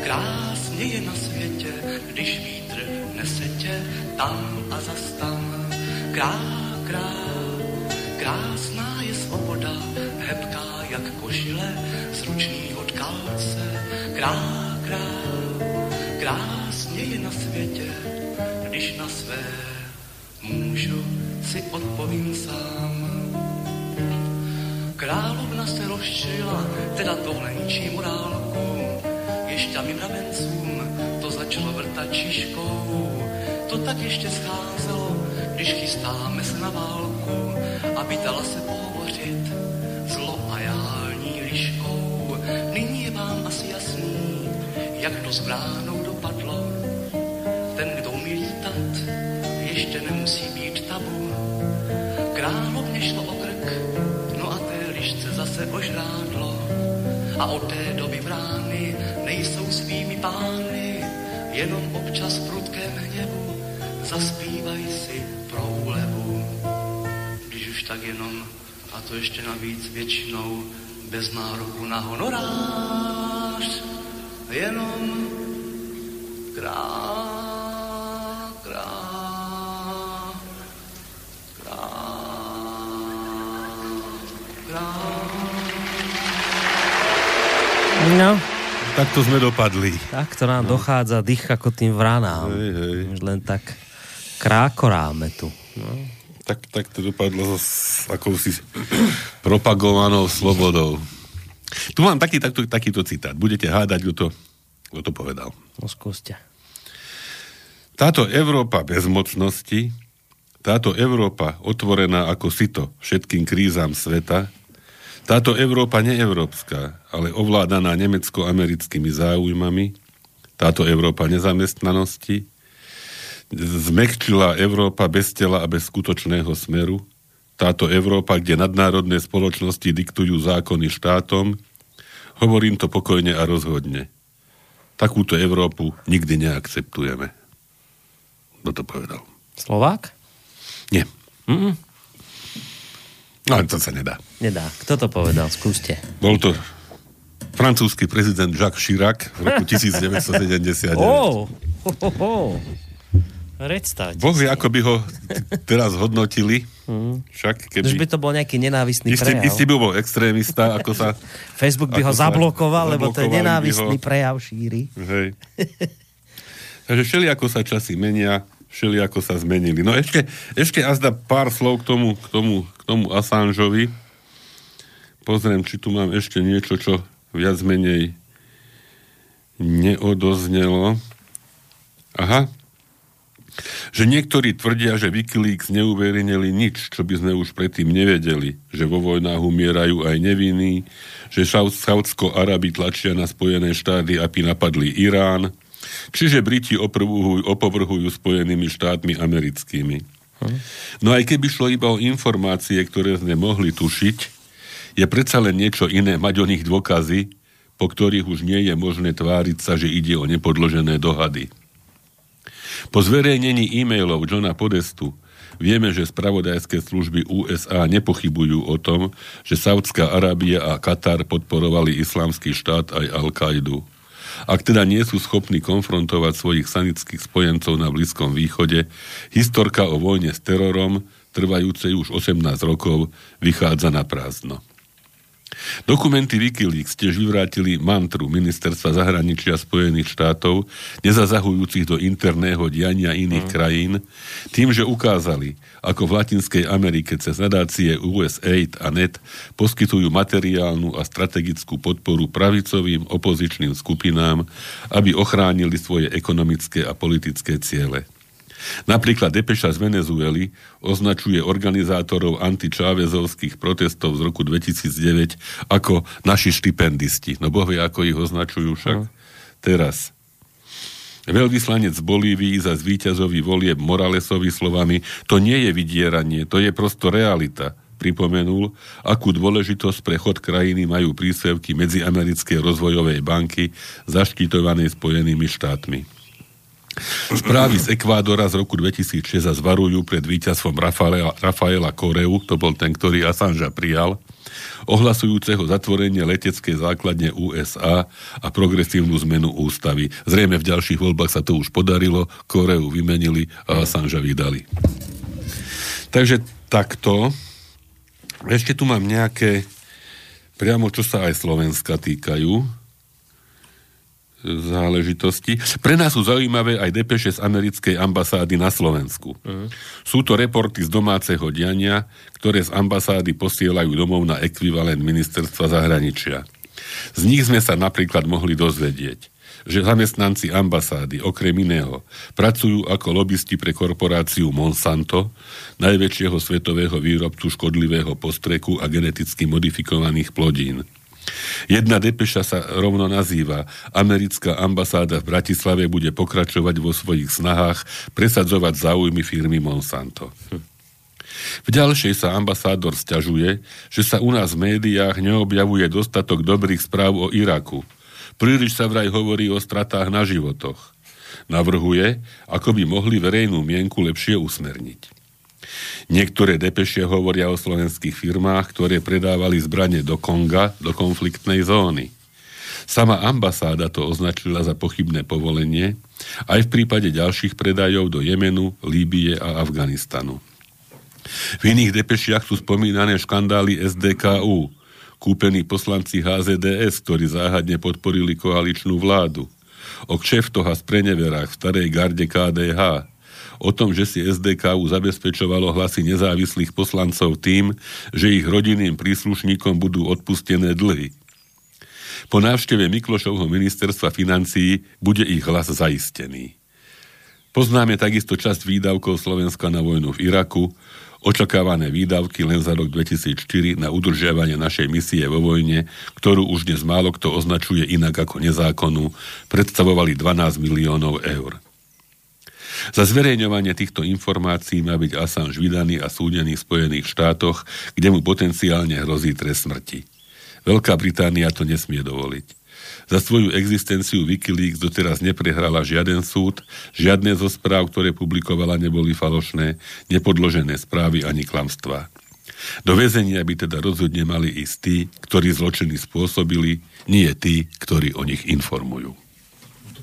krásně je na světě, když vítr nese tě tam a zas tam. Krá, krá, krásná je svoboda, hebká jak košile z ručního tkalce. Krá, krá, je na světě, když na své můžu si odpovím sám. Královna se rozčila, teda tohle ničí morálku, lišťami mravencům to začalo vrtat čiškou. To tak ještě scházelo, když chystáme se na válku, aby dala se pohovořit s loajální liškou. Nyní je vám asi jasný, jak to s zase ožrádlo. A od té doby brány nejsou svými pány, jenom občas prudkém hněvu zaspívaj si pro úlevu. Když už tak jenom, a to ještě navíc většinou, bez nároku na honorář, jenom krát. Takto sme dopadli. to nám no. dochádza dých ako tým vránám. Hej, hej. Len tak krákoráme tu. No. Tak, tak to dopadlo s akousi propagovanou slobodou. Tu mám taký, taký, takýto citát. Budete hádať, kto to, kto to povedal. No skúste. Táto Európa bezmocnosti, táto Európa otvorená ako sito všetkým krízam sveta, táto Európa neeurópska, ale ovládaná nemecko-americkými záujmami, táto Európa nezamestnanosti, zmekčila Európa bez tela a bez skutočného smeru, táto Európa, kde nadnárodné spoločnosti diktujú zákony štátom, hovorím to pokojne a rozhodne. Takúto Európu nikdy neakceptujeme. Kto to povedal? Slovák? Nie. Mm-mm. No, to sa nedá. Nedá. Kto to povedal? Skúste. Bol to francúzsky prezident Jacques Chirac v roku 1979. oh, ho, ho, ho. Ako by ho teraz hodnotili. Hmm. Však keby... Už by to bol nejaký nenávistný istý, prejav. Istý by bol extrémista, ako sa... Facebook by ho zablokoval, lebo to je nenávistný ho... prejav šíri. Hej. Takže všeli, ako sa časy menia, všeli ako sa zmenili. No ešte, ešte azda pár slov k tomu, k tomu, tomu Assangeovi. Pozriem, či tu mám ešte niečo, čo viac menej neodoznelo. Aha. Že niektorí tvrdia, že Wikileaks neuverejnili nič, čo by sme už predtým nevedeli. Že vo vojnách umierajú aj nevinní, že Saudsko-Arabi tlačia na Spojené štáty, aby napadli Irán, Čiže Briti opovrhujú, Spojenými štátmi americkými. No aj keby šlo iba o informácie, ktoré sme mohli tušiť, je predsa len niečo iné mať o nich dôkazy, po ktorých už nie je možné tváriť sa, že ide o nepodložené dohady. Po zverejnení e-mailov Johna Podestu vieme, že spravodajské služby USA nepochybujú o tom, že Saudská Arábia a Katar podporovali islamský štát aj Al-Kaidu. Ak teda nie sú schopní konfrontovať svojich sanických spojencov na Blízkom východe, historka o vojne s terorom, trvajúcej už 18 rokov, vychádza na prázdno. Dokumenty Wikileaks tiež vyvrátili mantru ministerstva zahraničia Spojených štátov, nezazahujúcich do interného diania iných mm. krajín, tým, že ukázali, ako v Latinskej Amerike cez nadácie USAID a NET poskytujú materiálnu a strategickú podporu pravicovým opozičným skupinám, aby ochránili svoje ekonomické a politické ciele. Napríklad Depeša z Venezuely označuje organizátorov antičávezovských protestov z roku 2009 ako naši štipendisti. No bohvie, ako ich označujú však uh. teraz. Veľvyslanec Bolívii za zvíťazový volieb Moralesovi slovami to nie je vydieranie, to je prosto realita pripomenul, akú dôležitosť pre chod krajiny majú príspevky Medziamerickej rozvojovej banky zaštitovanej Spojenými štátmi. Správy z Ekvádora z roku 2006 zvarujú pred víťazstvom Rafaela, Rafaela Koreu, to bol ten, ktorý Assange prijal, ohlasujúceho zatvorenie leteckej základne USA a progresívnu zmenu ústavy. Zrejme v ďalších voľbách sa to už podarilo, Koreu vymenili a Assange vydali. Takže takto. Ešte tu mám nejaké priamo, čo sa aj Slovenska týkajú záležitosti. Pre nás sú zaujímavé aj depeše z americkej ambasády na Slovensku. Uh-huh. Sú to reporty z domáceho diania, ktoré z ambasády posielajú domov na ekvivalent ministerstva zahraničia. Z nich sme sa napríklad mohli dozvedieť. že zamestnanci ambasády, okrem iného, pracujú ako lobbysti pre korporáciu Monsanto, najväčšieho svetového výrobcu škodlivého postreku a geneticky modifikovaných plodín. Jedna depeša sa rovno nazýva Americká ambasáda v Bratislave bude pokračovať vo svojich snahách presadzovať záujmy firmy Monsanto. V ďalšej sa ambasádor stiažuje, že sa u nás v médiách neobjavuje dostatok dobrých správ o Iraku – Príliš sa vraj hovorí o stratách na životoch. Navrhuje, ako by mohli verejnú mienku lepšie usmerniť. Niektoré depešie hovoria o slovenských firmách, ktoré predávali zbranie do Konga, do konfliktnej zóny. Sama ambasáda to označila za pochybné povolenie, aj v prípade ďalších predajov do Jemenu, Líbie a Afganistanu. V iných depešiach sú spomínané škandály SDKU, kúpení poslanci HZDS, ktorí záhadne podporili koaličnú vládu, o kšeftoch a spreneverách v starej garde KDH, o tom, že si SDKU zabezpečovalo hlasy nezávislých poslancov tým, že ich rodinným príslušníkom budú odpustené dlhy. Po návšteve Miklošovho ministerstva financií bude ich hlas zaistený. Poznáme takisto časť výdavkov Slovenska na vojnu v Iraku, očakávané výdavky len za rok 2004 na udržiavanie našej misie vo vojne, ktorú už dnes málo kto označuje inak ako nezákonnú, predstavovali 12 miliónov eur. Za zverejňovanie týchto informácií má byť Assange vydaný a súdený v Spojených štátoch, kde mu potenciálne hrozí trest smrti. Veľká Británia to nesmie dovoliť. Za svoju existenciu Wikileaks doteraz neprehrala žiaden súd, žiadne zo správ, ktoré publikovala, neboli falošné, nepodložené správy ani klamstvá. Do väzenia by teda rozhodne mali ísť tí, ktorí zločiny spôsobili, nie tí, ktorí o nich informujú.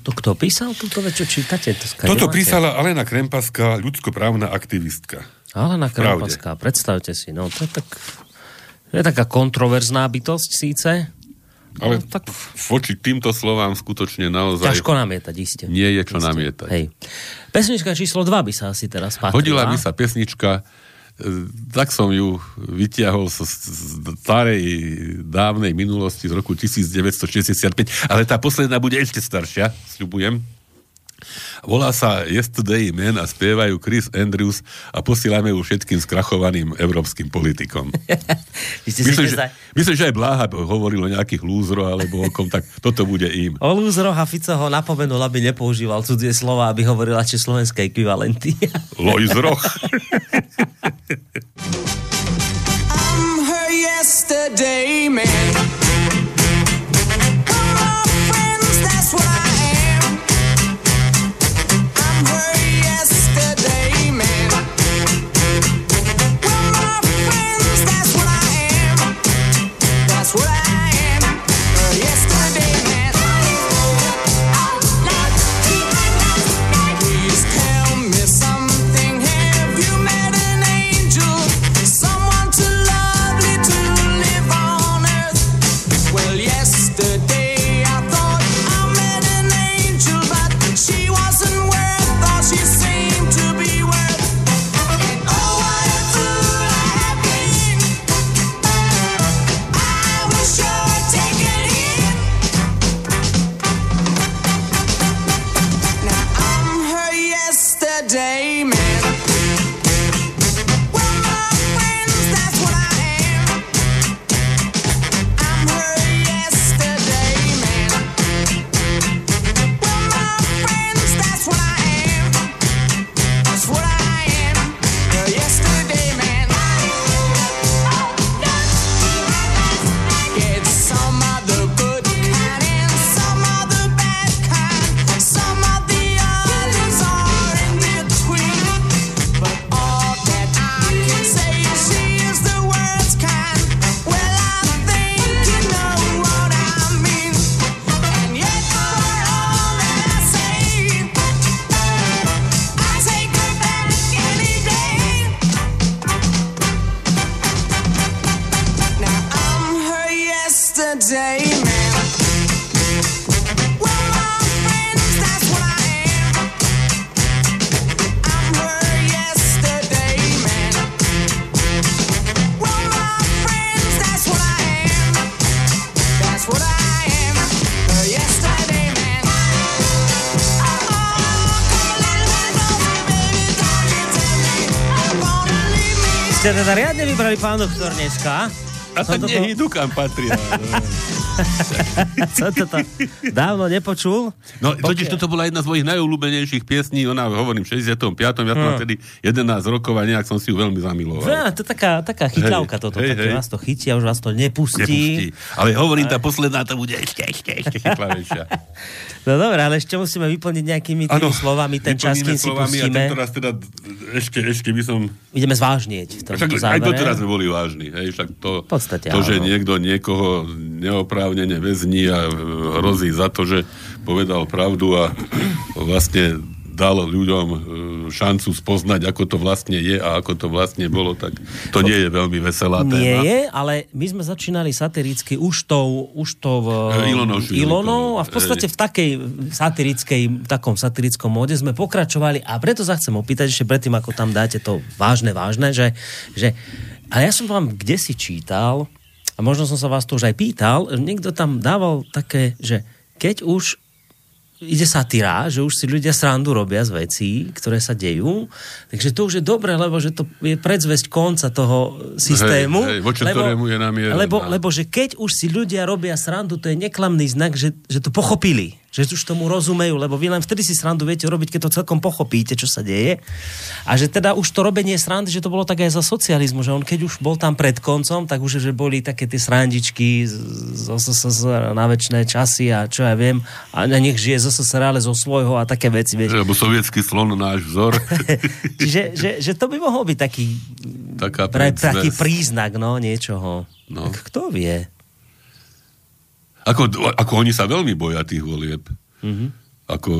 To kto písal túto vec, čo čítate? To Toto písala Alena Krempaská, ľudskoprávna aktivistka. Alena Krempaská, predstavte si, no to je tak... Je taká kontroverzná bytosť síce, ale no, tak... voči týmto slovám skutočne naozaj... Ťažko namietať, iste. Nie je čo isté. namietať. Hej. Pesnička číslo 2 by sa asi teraz patrila. Hodila by sa pesnička, tak som ju vytiahol z, starej dávnej minulosti z roku 1965, ale tá posledná bude ešte staršia, sľubujem. Volá sa Yesterday Men a spievajú Chris Andrews a posielame ju všetkým skrachovaným európskym politikom. myslím, že, myslím, že aj Bláha hovoril o nejakých lúzroch alebo o kom, tak toto bude im. O lúzroch a Fico ho napomenul, aby nepoužíval cudzie slova, aby hovorila či slovenské ekvivalenty. Lojzroch. I'm her yesterday man. ste vybrali pán doktor dneska. A tak nech idú kam patria. Som to dávno nepočul. No, Pokiaľ... totiž toto bola jedna z mojich najobľúbenejších piesní, ona hovorím v 65. Ja som hmm. vtedy 11 rokov a nejak som si ju veľmi zamiloval. Ja, to je taká, taká chytľavka toto, hej, hej. vás to chytí a už vás to nepustí. nepustí. Ale hovorím, tá posledná to bude ešte, ešte, ešte chytlavejšia. No dobré, ale ešte musíme vyplniť nejakými tými ano, slovami ten čas, kým si pustíme. A teraz teda ešte, ešte by som... Ideme zvážnieť v však, Aj to teraz sme boli vážni. Hej, však to, podstate, to že niekto niekoho neoprávnene väzní a hrozí za to, že povedal pravdu a vlastne dal ľuďom e, šancu spoznať, ako to vlastne je a ako to vlastne bolo, tak to nie je veľmi veselá téma. Nie je, ale my sme začínali satiricky už tou, už tou e, Ilonou, Ilonou a v podstate v takej satirickej, takom satirickom móde sme pokračovali a preto sa chcem opýtať ešte predtým, ako tam dáte to vážne, vážne, že, že ale ja som vám kde si čítal, a možno som sa vás to už aj pýtal, niekto tam dával také, že keď už ide satyra, že už si ľudia srandu robia z vecí, ktoré sa dejú. Takže to už je dobre, lebo že to je predzvesť konca toho systému. Hej, hej, voči lebo, ktorému je namierená. Lebo, lebo že keď už si ľudia robia srandu, to je neklamný znak, že, že to pochopili že už tomu rozumejú, lebo vy len vtedy si srandu viete robiť, keď to celkom pochopíte, čo sa deje. A že teda už to robenie srandy, že to bolo tak aj za socializmu, že on keď už bol tam pred koncom, tak už že boli také tie srandičky z, z, z, z, na väčšie časy a čo ja viem, a nech žije z SSR, ale zo svojho a také veci. Vieš. Lebo sovietský slon náš vzor. Čiže že, že to by mohol byť taký, Taká pre, taký príznak no, niečoho. No. Tak kto vie? Ako, ako oni sa veľmi boja tých volieb. Mm-hmm. Ako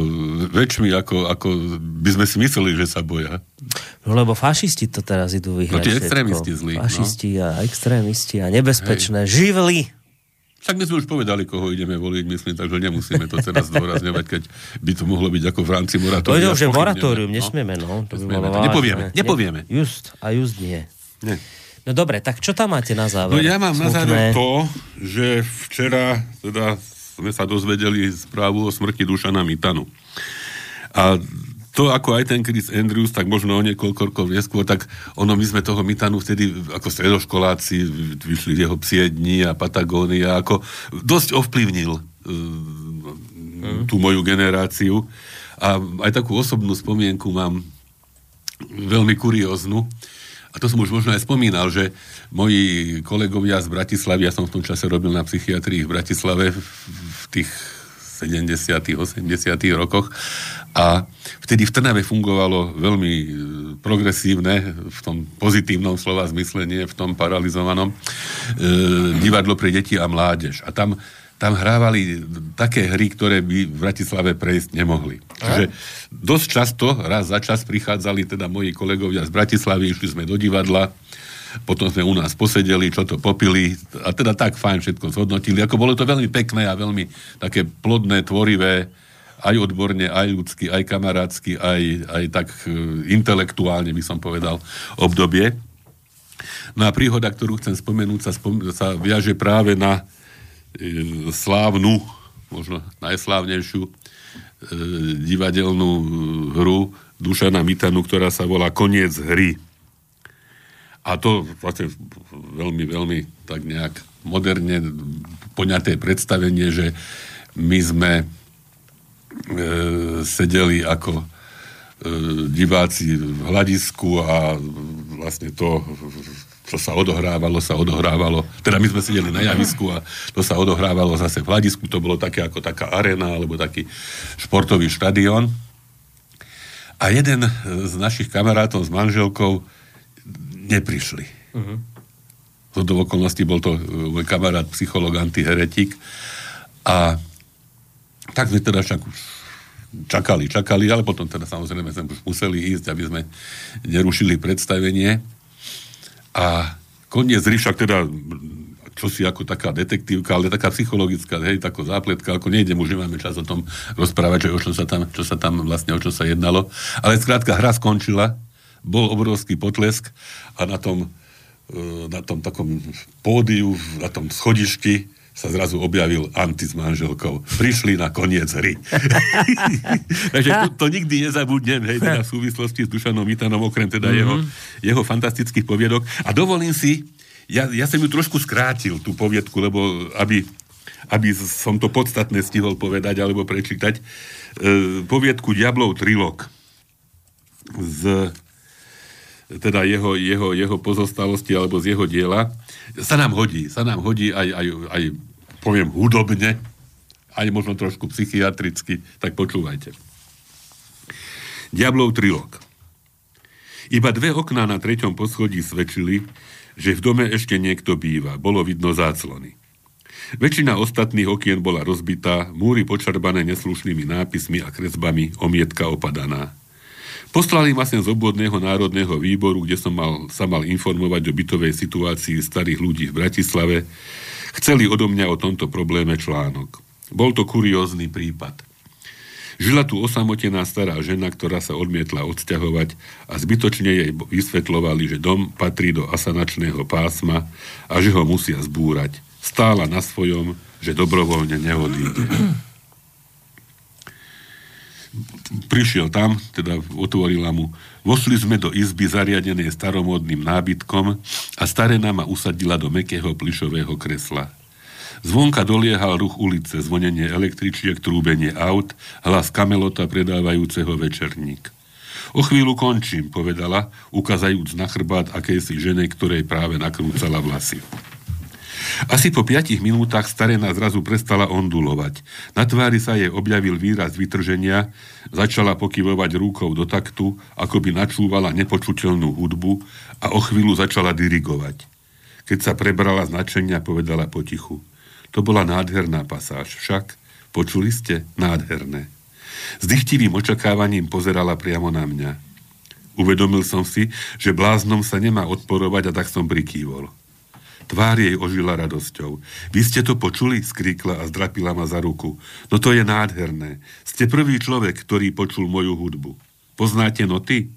väčšmi, ako, ako by sme si mysleli, že sa boja. No lebo fašisti to teraz idú vyhrať. No tie extrémisti zlí. No. Fašisti no. a extrémisti a nebezpečné. Hej. Živli. Však my sme už povedali, koho ideme voliť, myslím, takže nemusíme to teraz zdôrazňovať, keď by to mohlo byť ako v rámci moratória. To je, že moratórium, no. nesmieme, no. To nesmieme, by to nepovieme, nepovieme. Just a just nie. nie. No dobre, tak čo tam máte na záver? No ja mám Smutné. na záver to, že včera teda sme sa dozvedeli správu o smrti Dušana Mitanu. A to ako aj ten Chris Andrews, tak možno o niekoľko rokov neskôr, tak ono, my sme toho Mitanu vtedy ako stredoškoláci vyšli jeho psie dní a Patagónia, ako dosť ovplyvnil uh, tú moju generáciu. A aj takú osobnú spomienku mám veľmi kurióznu. A to som už možno aj spomínal, že moji kolegovia z Bratislavy, ja som v tom čase robil na psychiatrii v Bratislave v tých 70 80 rokoch a vtedy v Trnave fungovalo veľmi e, progresívne, v tom pozitívnom slova zmysle, nie v tom paralizovanom, e, divadlo pre deti a mládež. A tam tam hrávali také hry, ktoré by v Bratislave prejsť nemohli. Čiže dosť často, raz za čas prichádzali teda moji kolegovia z Bratislavy, išli sme do divadla, potom sme u nás posedeli, čo to popili a teda tak fajn všetko zhodnotili. Ako bolo to veľmi pekné a veľmi také plodné, tvorivé, aj odborne, aj ľudsky, aj kamarádsky, aj, aj tak e, intelektuálne by som povedal obdobie. No a príhoda, ktorú chcem spomenúť, sa, spom- sa viaže práve na slávnu, možno najslávnejšiu e, divadelnú hru Dušana Mitanu, ktorá sa volá Koniec hry. A to vlastne veľmi, veľmi tak nejak moderne poňaté predstavenie, že my sme e, sedeli ako e, diváci v hľadisku a vlastne to čo sa odohrávalo, sa odohrávalo. Teda my sme sedeli na javisku a to sa odohrávalo zase v hľadisku. To bolo také ako taká arena alebo taký športový štadión. A jeden z našich kamarátov s manželkou neprišli. Uh-huh. Z do okolností bol to môj kamarát, psycholog, antiheretik. A tak sme teda však už čakali, čakali, ale potom teda samozrejme sme už museli ísť, aby sme nerušili predstavenie. A koniec však teda čo si ako taká detektívka, ale taká psychologická, hej, taká zápletka, ako nejdem, už nemáme čas o tom rozprávať, že o čo sa tam, čo sa tam vlastne, o čo sa jednalo. Ale skrátka, hra skončila, bol obrovský potlesk a na tom, e, na tom takom pódiu, na tom schodišti sa zrazu objavil Anti s manželkou. Prišli na koniec hry. Takže to, to nikdy nezabudnem, hej, teda v súvislosti s Dušanom Vitanom, okrem teda mm-hmm. jeho, jeho fantastických poviedok. A dovolím si, ja, ja som ju trošku skrátil, tú poviedku, lebo aby, aby som to podstatné stihol povedať alebo prečítať. E, poviedku Diablov trilog z teda jeho, jeho, jeho pozostalosti alebo z jeho diela, sa nám hodí. Sa nám hodí aj, aj, aj poviem hudobne, aj možno trošku psychiatricky, tak počúvajte. Diablov trilog. Iba dve okná na treťom poschodí svedčili, že v dome ešte niekto býva. Bolo vidno záclony. Väčšina ostatných okien bola rozbitá, múry počarbané neslušnými nápismi a kresbami, omietka opadaná. Poslali ma z obvodného národného výboru, kde som mal, sa mal informovať o bytovej situácii starých ľudí v Bratislave. Chceli odo mňa o tomto probléme článok. Bol to kuriózny prípad. Žila tu osamotená stará žena, ktorá sa odmietla odsťahovať a zbytočne jej vysvetlovali, že dom patrí do asanačného pásma a že ho musia zbúrať. Stála na svojom, že dobrovoľne neodíde prišiel tam, teda otvorila mu. Vošli sme do izby zariadenej staromodným nábytkom a starena ma usadila do mekého plišového kresla. Zvonka doliehal ruch ulice, zvonenie električiek, trúbenie aut, hlas kamelota predávajúceho večerník. O chvíľu končím, povedala, ukazajúc na chrbát akejsi žene, ktorej práve nakrúcala vlasy. Asi po piatich minútach starena zrazu prestala ondulovať. Na tvári sa jej objavil výraz vytrženia, začala pokyvovať rúkou do taktu, ako by načúvala nepočuteľnú hudbu a o chvíľu začala dirigovať. Keď sa prebrala značenia, povedala potichu. To bola nádherná pasáž, však počuli ste? Nádherné. S dychtivým očakávaním pozerala priamo na mňa. Uvedomil som si, že bláznom sa nemá odporovať a tak som prikývol. Tvár jej ožila radosťou. Vy ste to počuli? skríkla a zdrapila ma za ruku. No to je nádherné. Ste prvý človek, ktorý počul moju hudbu. Poznáte noty?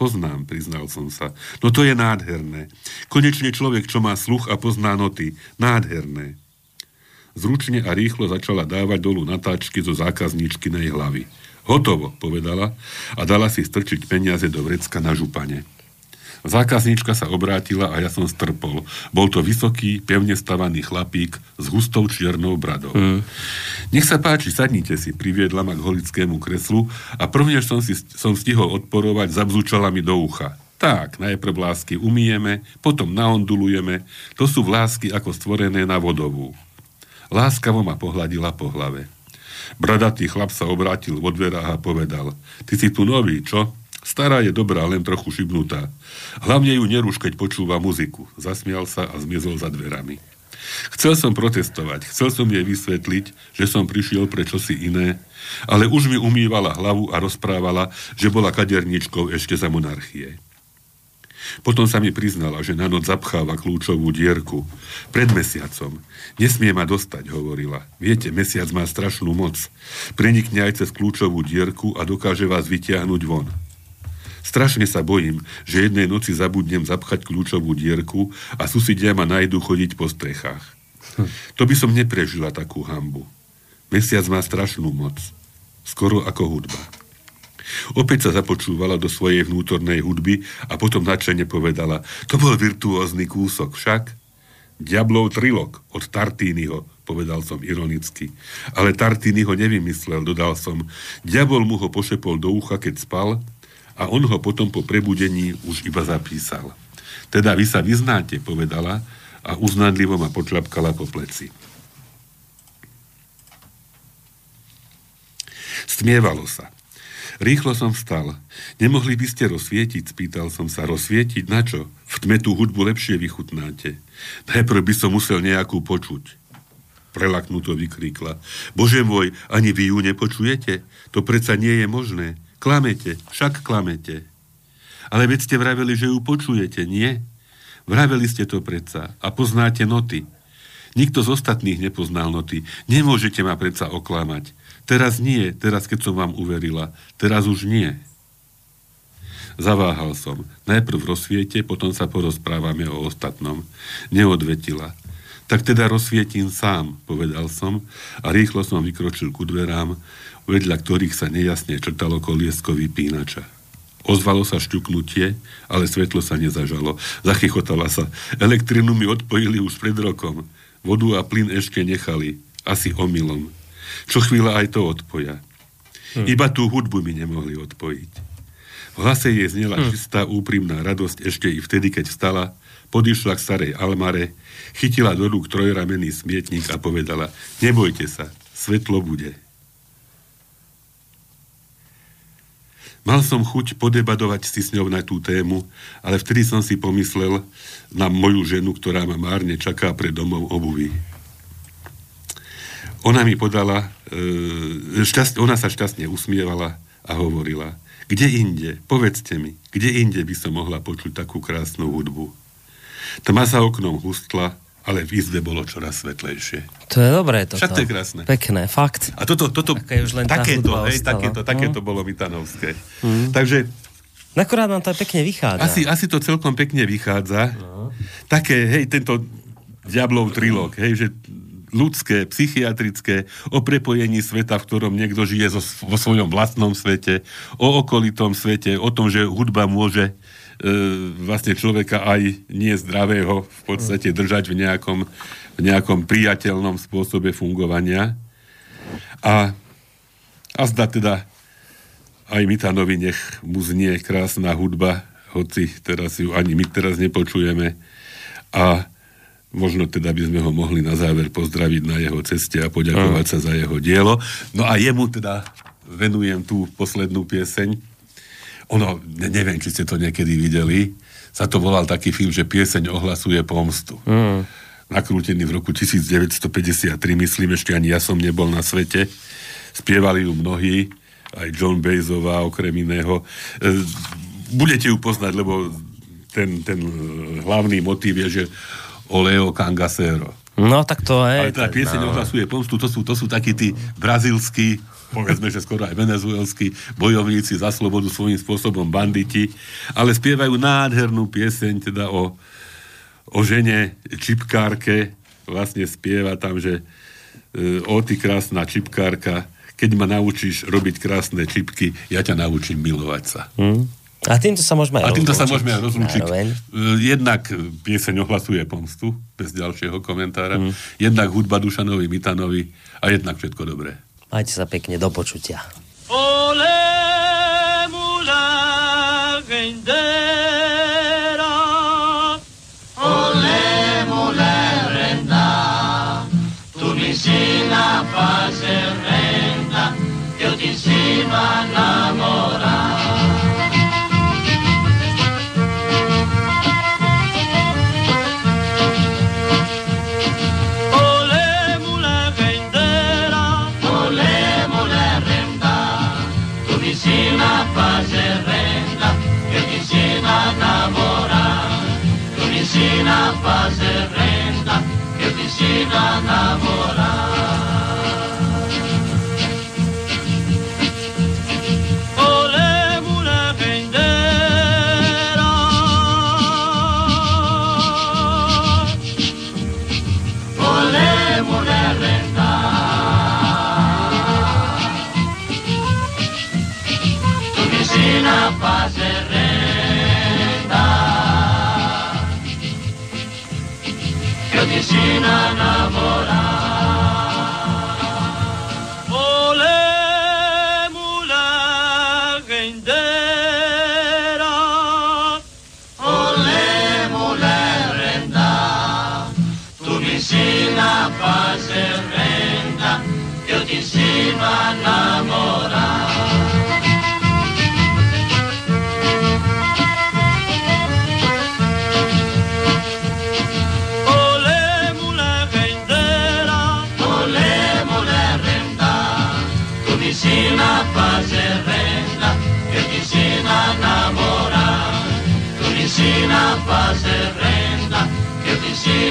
Poznám, priznal som sa. No to je nádherné. Konečne človek, čo má sluch a pozná noty. Nádherné. Zručne a rýchlo začala dávať dolu natáčky zo zákazníčky nej hlavy. Hotovo, povedala a dala si strčiť peniaze do vrecka na župane. Zákazníčka sa obrátila a ja som strpol. Bol to vysoký, pevne stavaný chlapík s hustou čiernou bradou. Mm. Nech sa páči, sadnite si, priviedla ma k holickému kreslu a prvne, som, si, som stihol odporovať, zabzúčala mi do ucha. Tak, najprv lásky umijeme, potom naondulujeme. To sú vlásky ako stvorené na vodovú. Láskavo ma pohľadila po hlave. Bradatý chlap sa obrátil vo dverách a povedal, ty si tu nový, čo? Stará je dobrá, len trochu šibnutá. Hlavne ju nerúš, keď počúva muziku. Zasmial sa a zmiezol za dverami. Chcel som protestovať, chcel som jej vysvetliť, že som prišiel pre čosi iné, ale už mi umývala hlavu a rozprávala, že bola kaderničkou ešte za monarchie. Potom sa mi priznala, že na noc zapcháva kľúčovú dierku. Pred mesiacom. Nesmie ma dostať, hovorila. Viete, mesiac má strašnú moc. Prenikne aj cez kľúčovú dierku a dokáže vás vytiahnuť von. Strašne sa bojím, že jednej noci zabudnem zapchať kľúčovú dierku a susidia ma najdu chodiť po strechách. To by som neprežila takú hambu. Mesiac má strašnú moc. Skoro ako hudba. Opäť sa započúvala do svojej vnútornej hudby a potom načene povedala, to bol virtuózny kúsok však. Diablov trilog od Tartínyho, povedal som ironicky. Ale Tartíny ho nevymyslel, dodal som. Diabol mu ho pošepol do ucha, keď spal a on ho potom po prebudení už iba zapísal. Teda vy sa vyznáte, povedala a uznanlivo ma počlapkala po pleci. Stmievalo sa. Rýchlo som vstal. Nemohli by ste rozsvietiť? Spýtal som sa. Rozsvietiť na čo? V tme tú hudbu lepšie vychutnáte. Najprv by som musel nejakú počuť. Prelaknuto vykríkla. Bože môj, ani vy ju nepočujete? To predsa nie je možné. Klamete, však klamete. Ale veď ste vraveli, že ju počujete, nie? Vraveli ste to predsa a poznáte noty. Nikto z ostatných nepoznal noty. Nemôžete ma predsa oklamať. Teraz nie, teraz keď som vám uverila. Teraz už nie. Zaváhal som. Najprv rozsviete, potom sa porozprávame o ostatnom. Neodvetila. Tak teda rozsvietím sám, povedal som a rýchlo som vykročil ku dverám, vedľa ktorých sa nejasne črtalo koliesko vypínača. Ozvalo sa šťuknutie, ale svetlo sa nezažalo. Zachychotala sa. Elektrinu mi odpojili už pred rokom. Vodu a plyn ešte nechali. Asi omylom. Čo chvíľa aj to odpoja. Hm. Iba tú hudbu mi nemohli odpojiť. V hlase jej znela hm. čistá, úprimná radosť ešte i vtedy, keď vstala, podišla k starej Almare, chytila do rúk trojramenný smietnik a povedala, nebojte sa, svetlo bude. Mal som chuť podebadovať si s ňou na tú tému, ale vtedy som si pomyslel na moju ženu, ktorá ma márne čaká pred domov obuvy. Ona mi podala, e, šťast, ona sa šťastne usmievala a hovorila, kde inde, povedzte mi, kde inde by som mohla počuť takú krásnu hudbu. Tma za oknom hustla, ale v izbe bolo čoraz svetlejšie. To je dobré toto. Však to je krásne. Pekné, fakt. A toto, toto už len takéto, hej, takéto, takéto mm. bolo Vitanovské. Mm. Takže Nakurát nám to pekne vychádza. Asi, asi to celkom pekne vychádza. No. Také, hej, tento diablov trilog, hej, že ľudské, psychiatrické, o prepojení sveta, v ktorom niekto žije zo, vo svojom vlastnom svete, o okolitom svete, o tom, že hudba môže vlastne človeka aj nie zdravého v podstate držať v nejakom, v nejakom priateľnom spôsobe fungovania. A, a zda teda aj Mitanovi nech mu znie krásna hudba, hoci teraz ju ani my teraz nepočujeme. A možno teda by sme ho mohli na záver pozdraviť na jeho ceste a poďakovať sa za jeho dielo. No a jemu teda venujem tú poslednú pieseň, ono, neviem, či ste to niekedy videli, sa to volal taký film, že pieseň ohlasuje pomstu. Mm. Nakrútený v roku 1953, myslím, ešte ani ja som nebol na svete. Spievali ju mnohí, aj John Bazová okrem iného. E, budete ju poznať, lebo ten, ten hlavný motív je, že Oleo Cangasero. No tak to je. Ale tá pieseň no. ohlasuje pomstu, to sú, to sú takí tí brazilskí povedzme, že skoro aj venezuelskí bojovníci za slobodu svojím spôsobom banditi, ale spievajú nádhernú pieseň teda o, o žene čipkárke, vlastne spieva tam, že e, o ty krásna čipkárka, keď ma naučíš robiť krásne čipky, ja ťa naučím milovať sa. Hmm. A týmto sa môžeme A týmto sa môžeme rozlúčiť. E, jednak pieseň ohlasuje pomstu, bez ďalšieho komentára. Hmm. Jednak hudba Dušanovi Mitanovi a jednak všetko dobré. Majte sa pekne, do počutia. Ole, mula, gendera, ole, mula, renda, tu mi insina a fare renda, io ti insino a insina a fazer renda, eu te ensino a namorar.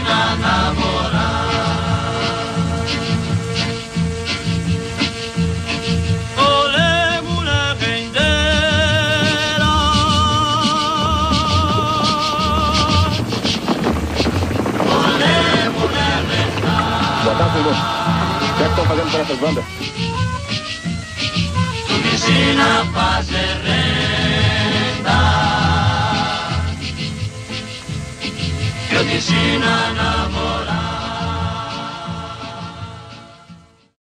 pra namorar. Olé, mulher rendeira. Olé, mulher rendeira. Boa tarde, Lúcio. O que é que estão fazendo para essas bandas? Tu me ensina a fazer renda. a.